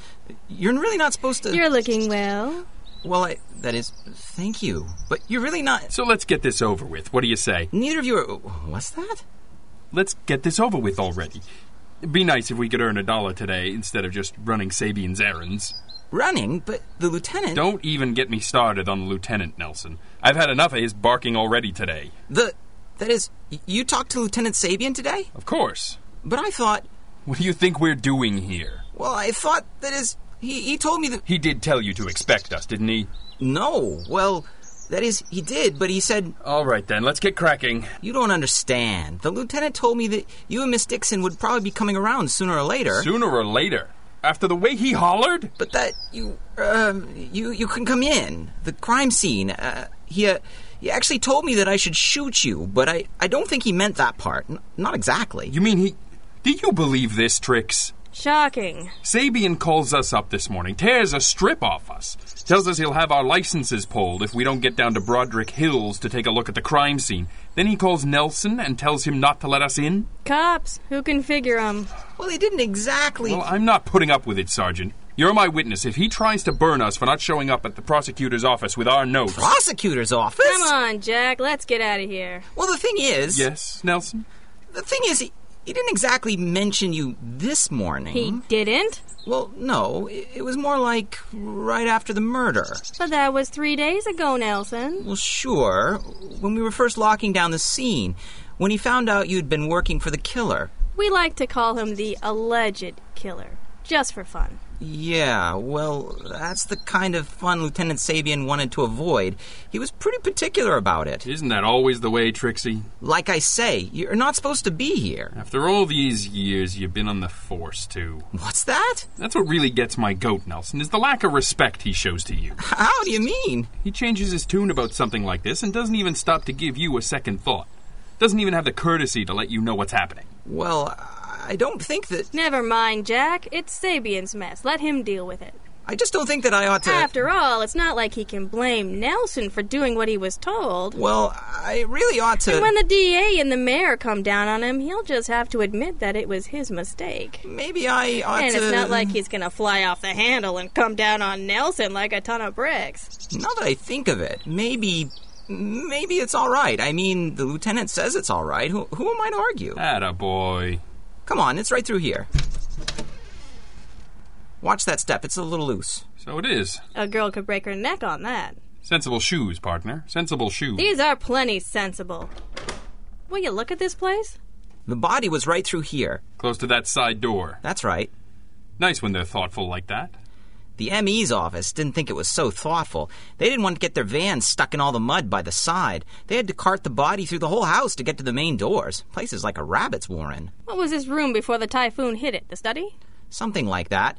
You're really not supposed to. You're looking well. Well, I. That is. Thank you. But you're really not. So let's get this over with. What do you say? Neither of you are. Oh, what's that? Let's get this over with already. It'd be nice if we could earn a dollar today instead of just running Sabian's errands. Running? But the lieutenant. Don't even get me started on the lieutenant, Nelson. I've had enough of his barking already today. The. That is. You talked to Lieutenant Sabian today? Of course. But I thought. What do you think we're doing here? Well, I thought that is. He, he told me that. He did tell you to expect us, didn't he? No. Well, that is, he did, but he said. All right then, let's get cracking. You don't understand. The lieutenant told me that you and Miss Dixon would probably be coming around sooner or later. Sooner or later? After the way he hollered? But that you, uh, you, you can come in. The crime scene. Uh, he, uh, he actually told me that I should shoot you, but I, I don't think he meant that part. N- not exactly. You mean he. Do you believe this, Trix? Shocking. Sabian calls us up this morning, tears a strip off us, tells us he'll have our licenses pulled if we don't get down to Broderick Hills to take a look at the crime scene. Then he calls Nelson and tells him not to let us in? Cops. Who can figure 'em? Well, he didn't exactly. Well, I'm not putting up with it, Sergeant. You're my witness. If he tries to burn us for not showing up at the prosecutor's office with our notes. Prosecutor's office? Come on, Jack. Let's get out of here. Well, the thing is. Yes, Nelson? The thing is, he, he didn't exactly mention you this morning. He didn't? Well, no. It, was more like right after the murder. But that was three days ago, Nelson. Well, sure. When we were first locking down the scene, when he found out you'd been working for the killer. We like to call him the alleged killer, just for fun. Yeah, well, that's the kind of fun Lieutenant Sabian wanted to avoid. He was pretty particular about it. Isn't that always the way, Trixie? Like I say, you're not supposed to be here. After all these years, you've been on the force, too. What's that? That's what really gets my goat, Nelson, is the lack of respect he shows to you. How do you mean? He changes his tune about something like this and doesn't even stop to give you a second thought. Doesn't even have the courtesy to let you know what's happening. Well, I don't think that. Never mind, Jack. It's Sabian's mess. Let him deal with it. I just don't think that I ought to. After all, it's not like he can blame Nelson for doing what he was told. Well, I really ought to. And when the DA and the mayor come down on him, he'll just have to admit that it was his mistake. Maybe I ought and to. And it's not like he's gonna fly off the handle and come down on Nelson like a ton of bricks. Now that I think of it, maybe. Maybe it's all right. I mean, the lieutenant says it's all right. Who, who am I to argue? Atta boy. Come on, it's right through here. Watch that step. It's a little loose. So it is. A girl could break her neck on that. Sensible shoes, partner. Sensible shoes. These are plenty sensible. Will you look at this place? The body was right through here. Close to that side door. That's right. Nice when they're thoughtful like that. The ME's office didn't think it was so thoughtful. They didn't want to get their van stuck in all the mud by the side. They had to cart the body through the whole house to get to the main doors. Place is like a rabbit's warren. What was this room before the typhoon hit it? The study? Something like that.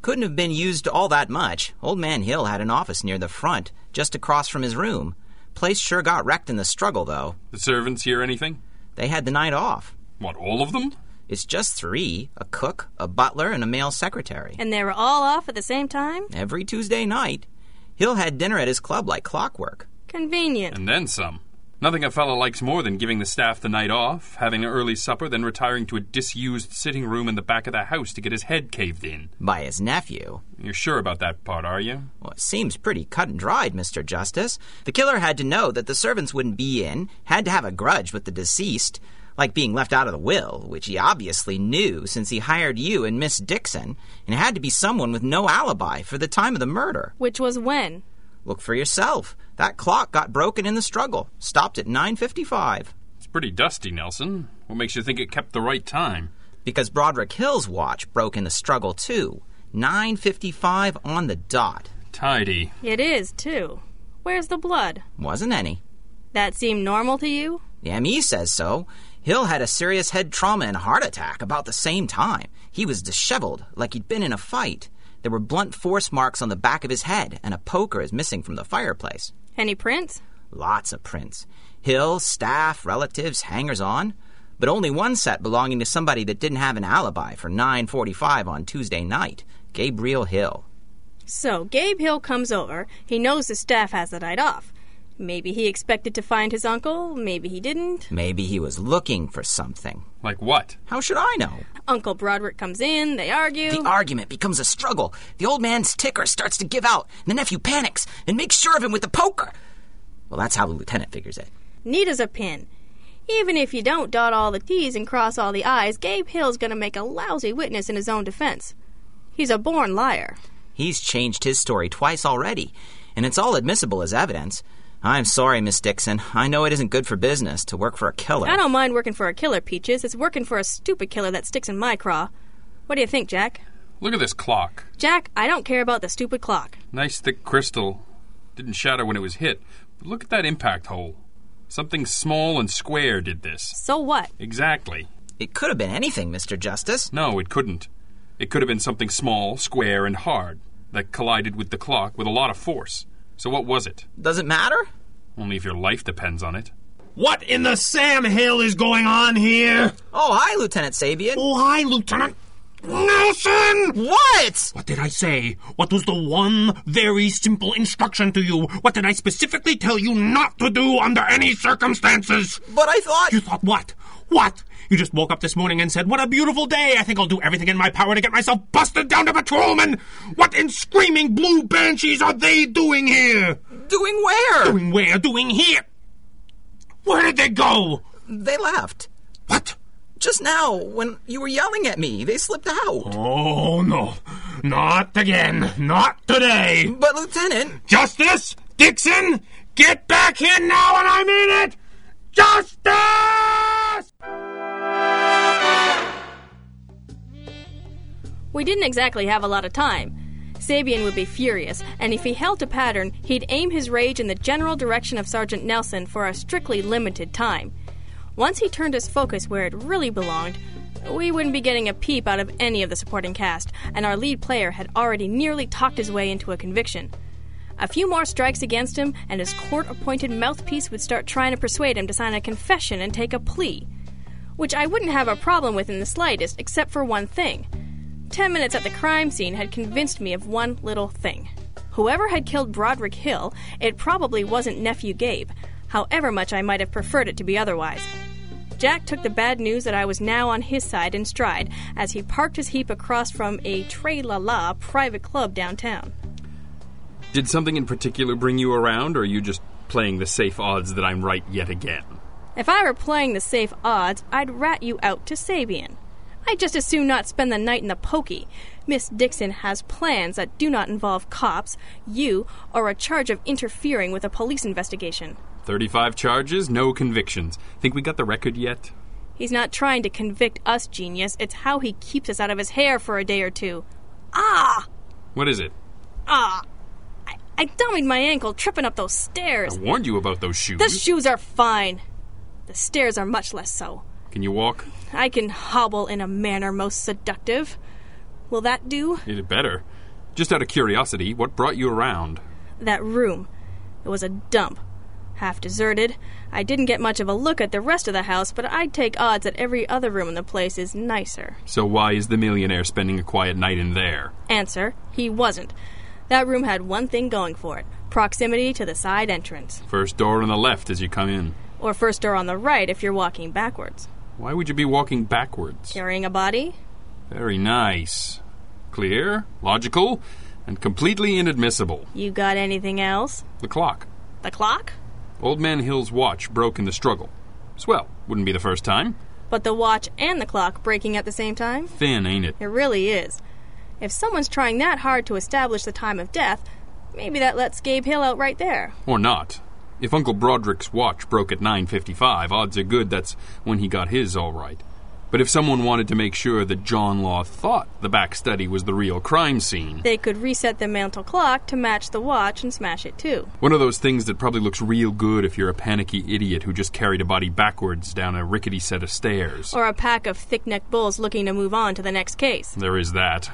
Couldn't have been used all that much. Old Man Hill had an office near the front, just across from his room. Place sure got wrecked in the struggle, though. The servants hear anything? They had the night off. What, all of them? It's just three a cook, a butler, and a male secretary. And they were all off at the same time? Every Tuesday night. Hill had dinner at his club like clockwork. Convenient. And then some. Nothing a fellow likes more than giving the staff the night off, having an early supper, then retiring to a disused sitting room in the back of the house to get his head caved in. By his nephew. You're sure about that part, are you? Well, it seems pretty cut and dried, Mr. Justice. The killer had to know that the servants wouldn't be in, had to have a grudge with the deceased, like being left out of the will, which he obviously knew since he hired you and Miss Dixon, and it had to be someone with no alibi for the time of the murder. Which was when? Look for yourself. That clock got broken in the struggle. Stopped at 9:55. It's pretty dusty, Nelson. What makes you think it kept the right time? Because Broderick Hill's watch broke in the struggle too. 9:55 on the dot. Tidy. It is, too. Where's the blood? Wasn't any. That seemed normal to you? The ME says so. Hill had a serious head trauma and heart attack about the same time. He was disheveled, like he'd been in a fight. There were blunt force marks on the back of his head, and a poker is missing from the fireplace. Any prints? Lots of prints. Hill, staff, relatives, hangers on. But only one set belonging to somebody that didn't have an alibi for 9:45 on Tuesday night. Gabriel Hill. So, Gabe Hill comes over. He knows the staff has the night off. Maybe he expected to find his uncle, maybe he didn't. Maybe he was looking for something. Like what? How should I know? Uncle Broderick comes in, they argue. The argument becomes a struggle. The old man's ticker starts to give out. and The nephew panics and makes sure of him with the poker. Well, that's how the lieutenant figures it. Neat as a pin. Even if you don't dot all the T's and cross all the I's, Gabe Hill's gonna make a lousy witness in his own defense. He's a born liar. He's changed his story twice already, and it's all admissible as evidence. I'm sorry, Miss Dixon. I know it isn't good for business to work for a killer. I don't mind working for a killer, Peaches. It's working for a stupid killer that sticks in my craw. What do you think, Jack? Look at this clock. Jack, I don't care about the stupid clock. Nice thick crystal. Didn't shatter when it was hit. But look at that impact hole. Something small and square did this. So what? Exactly. It could have been anything, Mr. Justice. No, it couldn't. It could have been something small, square, and hard that collided with the clock with a lot of force. So what was it? Does it matter? Only if your life depends on it. What in the Sam Hill is going on here? Oh, hi, Lieutenant Sabian. Oh, hi, Lieutenant Nelson! What? What did I say? What was the one very simple instruction to you? What did I specifically tell you not to do under any circumstances? But I thought. You thought what? What? You just woke up this morning and said, What a beautiful day! I think I'll do everything in my power to get myself busted down to patrolman! What in screaming blue banshees are they doing here? Doing where? Doing where? Doing here? Where did they go? They left. What? Just now, when you were yelling at me, they slipped out. Oh, no. Not again. Not today. But, Lieutenant. Justice! Dixon! Get back here now and I mean it! Justice! We didn't exactly have a lot of time. Sabian would be furious, and if he held to pattern, he'd aim his rage in the general direction of Sergeant Nelson for a strictly limited time. Once he turned his focus where it really belonged, we wouldn't be getting a peep out of any of the supporting cast, and our lead player had already nearly talked his way into a conviction. A few more strikes against him, and his court appointed mouthpiece would start trying to persuade him to sign a confession and take a plea. Which I wouldn't have a problem with in the slightest, except for one thing. Ten minutes at the crime scene had convinced me of one little thing. Whoever had killed Broderick Hill, it probably wasn't Nephew Gabe, however much I might have preferred it to be otherwise. Jack took the bad news that I was now on his side in stride as he parked his heap across from a Trey La La private club downtown. Did something in particular bring you around, or are you just playing the safe odds that I'm right yet again? If I were playing the safe odds, I'd rat you out to Sabian. I'd just as soon not spend the night in the pokey. Miss Dixon has plans that do not involve cops, you, or a charge of interfering with a police investigation. 35 charges, no convictions. Think we got the record yet? He's not trying to convict us, genius. It's how he keeps us out of his hair for a day or two. Ah! What is it? Ah! I, I dummied my ankle tripping up those stairs. I warned you about those shoes. The shoes are fine. The stairs are much less so. Can you walk? I can hobble in a manner most seductive. Will that do? It better. Just out of curiosity, what brought you around? That room. It was a dump. Half deserted. I didn't get much of a look at the rest of the house, but I'd take odds that every other room in the place is nicer. So why is the millionaire spending a quiet night in there? Answer He wasn't. That room had one thing going for it proximity to the side entrance. First door on the left as you come in. Or first door on the right if you're walking backwards. Why would you be walking backwards? Carrying a body? Very nice. Clear, logical, and completely inadmissible. You got anything else? The clock. The clock? Old Man Hill's watch broke in the struggle. Swell, wouldn't be the first time. But the watch and the clock breaking at the same time? Thin, ain't it? It really is. If someone's trying that hard to establish the time of death, maybe that lets Gabe Hill out right there. Or not. If Uncle Broderick's watch broke at 9:55, odds are good that's when he got his all right. But if someone wanted to make sure that John Law thought the back study was the real crime scene, They could reset the mantle clock to match the watch and smash it too. one of those things that probably looks real good if you're a panicky idiot who just carried a body backwards down a rickety set of stairs. Or a pack of thick necked bulls looking to move on to the next case. There is that.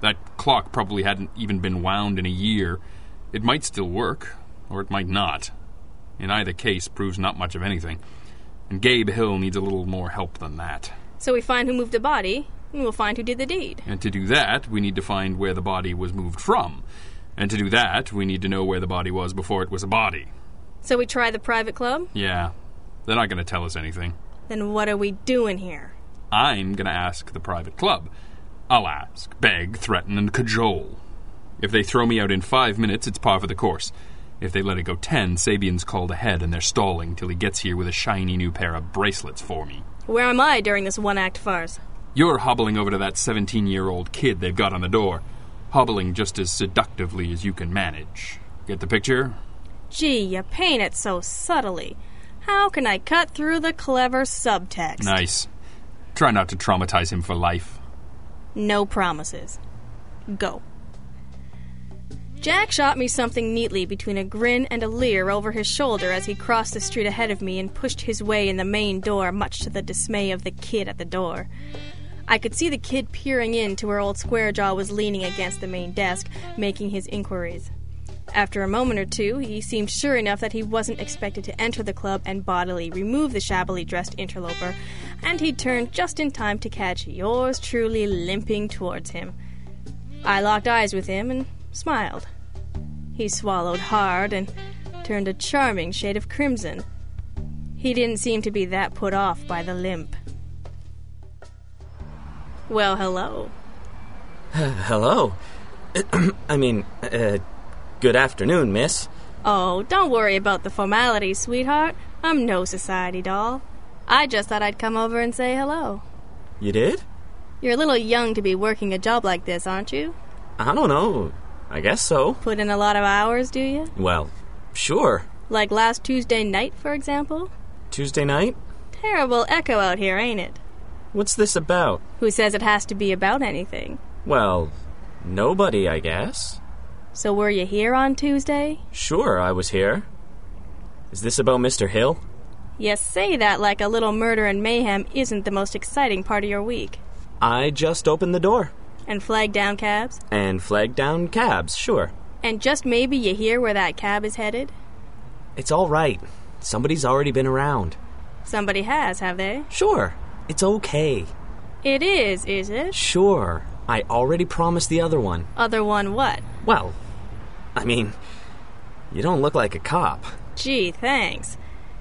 That clock probably hadn't even been wound in a year. It might still work, or it might not. In either case, proves not much of anything. And Gabe Hill needs a little more help than that. So we find who moved the body, and we'll find who did the deed. And to do that, we need to find where the body was moved from. And to do that, we need to know where the body was before it was a body. So we try the private club? Yeah, they're not going to tell us anything. Then what are we doing here? I'm going to ask the private club. I'll ask, beg, threaten, and cajole. If they throw me out in five minutes, it's par for the course. If they let it go ten, Sabian's called ahead and they're stalling till he gets here with a shiny new pair of bracelets for me. Where am I during this one act farce? You're hobbling over to that 17 year old kid they've got on the door, hobbling just as seductively as you can manage. Get the picture? Gee, you paint it so subtly. How can I cut through the clever subtext? Nice. Try not to traumatize him for life. No promises. Go. Jack shot me something neatly between a grin and a leer over his shoulder as he crossed the street ahead of me and pushed his way in the main door, much to the dismay of the kid at the door. I could see the kid peering in to where old Squarejaw was leaning against the main desk, making his inquiries. After a moment or two, he seemed sure enough that he wasn't expected to enter the club and bodily remove the shabbily dressed interloper, and he turned just in time to catch yours truly limping towards him. I locked eyes with him and smiled. He swallowed hard and turned a charming shade of crimson. He didn't seem to be that put off by the limp. Well, hello. Hello. I mean, uh, good afternoon, miss. Oh, don't worry about the formalities, sweetheart. I'm no society doll. I just thought I'd come over and say hello. You did? You're a little young to be working a job like this, aren't you? I don't know. I guess so. Put in a lot of hours, do you? Well, sure. Like last Tuesday night, for example? Tuesday night? Terrible echo out here, ain't it? What's this about? Who says it has to be about anything? Well, nobody, I guess. So were you here on Tuesday? Sure, I was here. Is this about Mr. Hill? You say that like a little murder and mayhem isn't the most exciting part of your week. I just opened the door. And flag down cabs? And flag down cabs, sure. And just maybe you hear where that cab is headed? It's all right. Somebody's already been around. Somebody has, have they? Sure. It's okay. It is, is it? Sure. I already promised the other one. Other one what? Well, I mean, you don't look like a cop, Gee, thanks.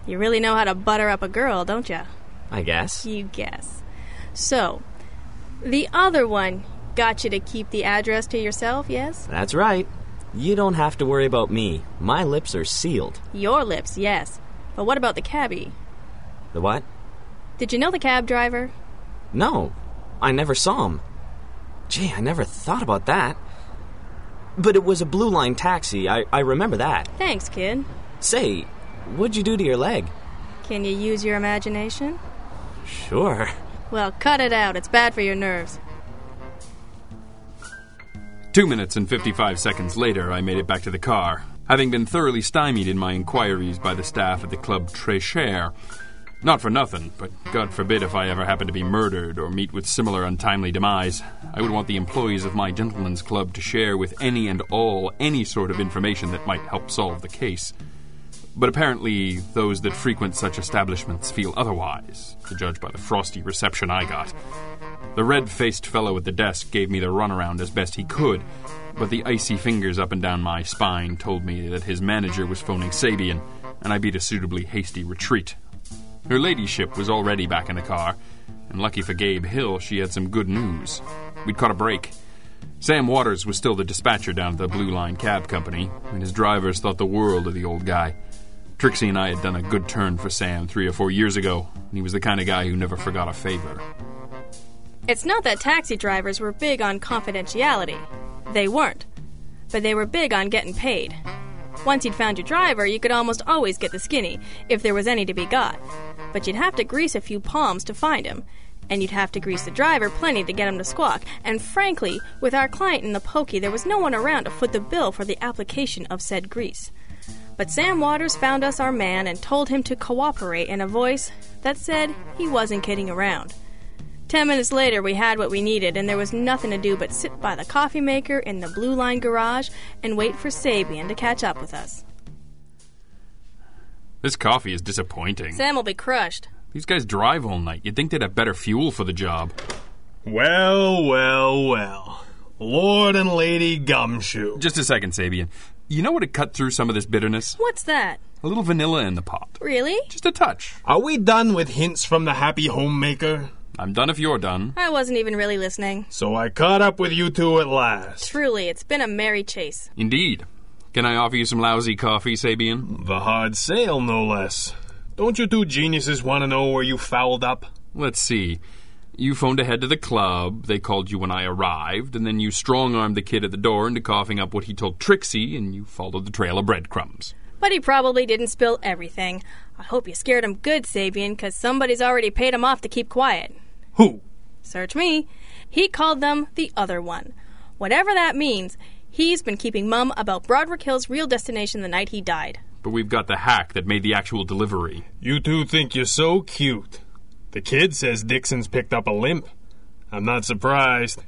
You really know how to butter up a girl, don't you? I guess. You guess. So, the other one got you to keep the address to yourself, yes? That's right. You don't have to worry about me. My lips are sealed. Your lips, yes. But what about the cabbie? The what? Did you know the cab driver? No, I never saw him. Gee, I never thought about that. But it was a blue line taxi. I, I remember that. Thanks, kid. Say, what'd you do to your leg? Can you use your imagination? Sure. Well, cut it out. It's bad for your nerves. Two minutes and 55 seconds later, I made it back to the car, having been thoroughly stymied in my inquiries by the staff at the Club Très Cher. Not for nothing, but God forbid if I ever happen to be murdered or meet with similar untimely demise, I would want the employees of my gentleman's club to share with any and all any sort of information that might help solve the case. But apparently, those that frequent such establishments feel otherwise, to judge by the frosty reception I got. The red faced fellow at the desk gave me the runaround as best he could, but the icy fingers up and down my spine told me that his manager was phoning Sabian, and I beat a suitably hasty retreat. Her ladyship was already back in the car, and lucky for Gabe Hill, she had some good news. We'd caught a break. Sam Waters was still the dispatcher down at the Blue Line Cab Company, and his drivers thought the world of the old guy. Trixie and I had done a good turn for Sam three or four years ago, and he was the kind of guy who never forgot a favor. It's not that taxi drivers were big on confidentiality. They weren't. But they were big on getting paid. Once you'd found your driver, you could almost always get the skinny, if there was any to be got. But you'd have to grease a few palms to find him, and you'd have to grease the driver plenty to get him to squawk. And frankly, with our client in the pokey, there was no one around to foot the bill for the application of said grease. But Sam Waters found us our man and told him to cooperate in a voice that said he wasn't kidding around. Ten minutes later, we had what we needed, and there was nothing to do but sit by the coffee maker in the Blue Line garage and wait for Sabian to catch up with us. This coffee is disappointing. Sam will be crushed. These guys drive all night. You'd think they'd have better fuel for the job. Well, well, well. Lord and Lady Gumshoe. Just a second, Sabian. You know what to cut through some of this bitterness? What's that? A little vanilla in the pot. Really? Just a touch. Are we done with hints from the happy homemaker? I'm done if you're done. I wasn't even really listening. So I caught up with you two at last. Truly, it's been a merry chase. Indeed. Can I offer you some lousy coffee, Sabian? The hard sale, no less. Don't you two geniuses want to know where you fouled up? Let's see. You phoned ahead to the club, they called you when I arrived, and then you strong armed the kid at the door into coughing up what he told Trixie, and you followed the trail of breadcrumbs. But he probably didn't spill everything. I hope you scared him good, Sabian, because somebody's already paid him off to keep quiet. Who? Search me. He called them the other one. Whatever that means, he's been keeping mum about Broderick Hill's real destination the night he died. But we've got the hack that made the actual delivery. You two think you're so cute. The kid says Dixon's picked up a limp. I'm not surprised.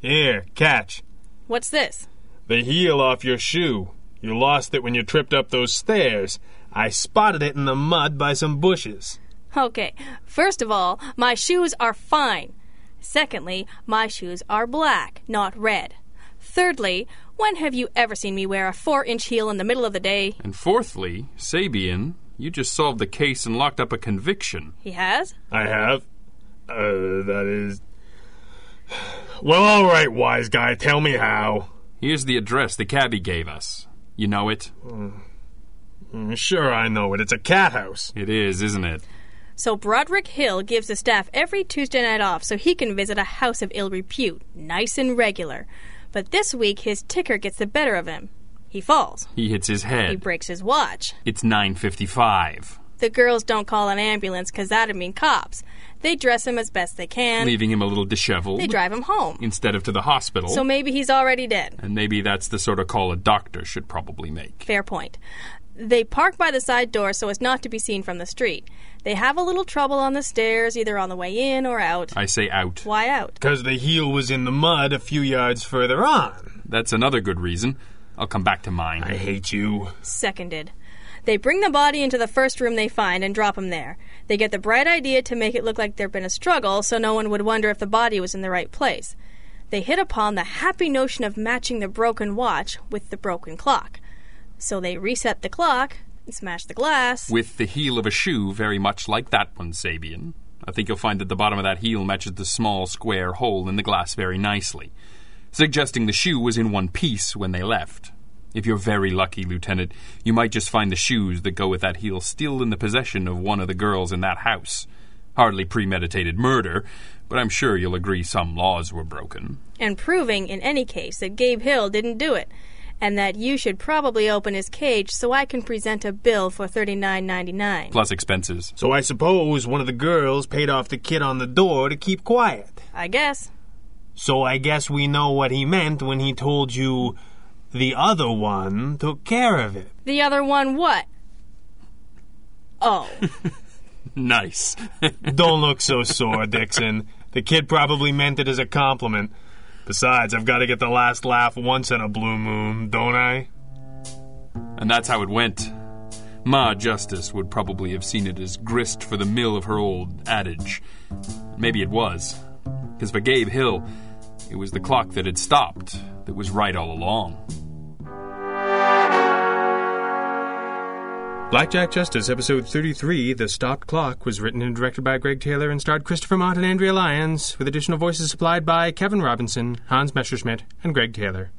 Here, catch. What's this? The heel off your shoe. You lost it when you tripped up those stairs. I spotted it in the mud by some bushes. Okay, first of all, my shoes are fine. Secondly, my shoes are black, not red. Thirdly, when have you ever seen me wear a four inch heel in the middle of the day? And fourthly, Sabian, you just solved the case and locked up a conviction. He has? I have. Uh, that is. Well, all right, wise guy, tell me how. Here's the address the cabbie gave us. You know it? Mm, Sure, I know it. It's a cat house. It is, isn't it? So Broderick Hill gives the staff every Tuesday night off so he can visit a house of ill repute, nice and regular. But this week his ticker gets the better of him. He falls. He hits his head. He breaks his watch. It's 9:55, The girls don't call an ambulance 'cause that'd mean cops. They dress him as best they can. leaving him a little disheveled They drive him home. instead of to the hospital. So maybe he's already dead. and maybe that's the sort of call a doctor should probably make. Fair point. They park by the side door so as not to be seen from the street. They have a little trouble on the stairs, either on the way in or out. I say out. Why out? Because the heel was in the mud a few yards further on. That's another good reason. I'll come back to mine. I hate you. Seconded. They bring the body into the first room they find and drop him there. They get the bright idea to make it look like there'd been a struggle so no one would wonder if the body was in the right place. They hit upon the happy notion of matching the broken watch with the broken clock. So they reset the clock smash the glass. With the heel of a shoe very much like that one, Sabian. I think you'll find that the bottom of that heel matches the small square hole in the glass very nicely, suggesting the shoe was in one piece when they left. If you're very lucky, Lieutenant, you might just find the shoes that go with that heel still in the possession of one of the girls in that house. Hardly premeditated murder, but I'm sure you'll agree some laws were broken. and proving, in any case, that Gabe Hill didn't do it, and that you should probably open his cage so I can present a bill for thirty nine ninety nine. Plus expenses. So I suppose one of the girls paid off the kid on the door to keep quiet. I guess. So I guess we know what he meant when he told you the other one took care of it. The other one, what? Oh, Nice. Don't look so sore, Dixon. The kid probably meant it as a compliment. Besides, I've got to get the last laugh once in a blue moon, don't I? And that's how it went. Ma Justice would probably have seen it as grist for the mill of her old adage. Maybe it was. Because for Gabe Hill, it was the clock that had stopped that was right all along. Black Jack Justice, episode 33, The Stopped Clock, was written and directed by Greg Taylor and starred Christopher Mott and Andrea Lyons, with additional voices supplied by Kevin Robinson, Hans Messerschmidt, and Greg Taylor.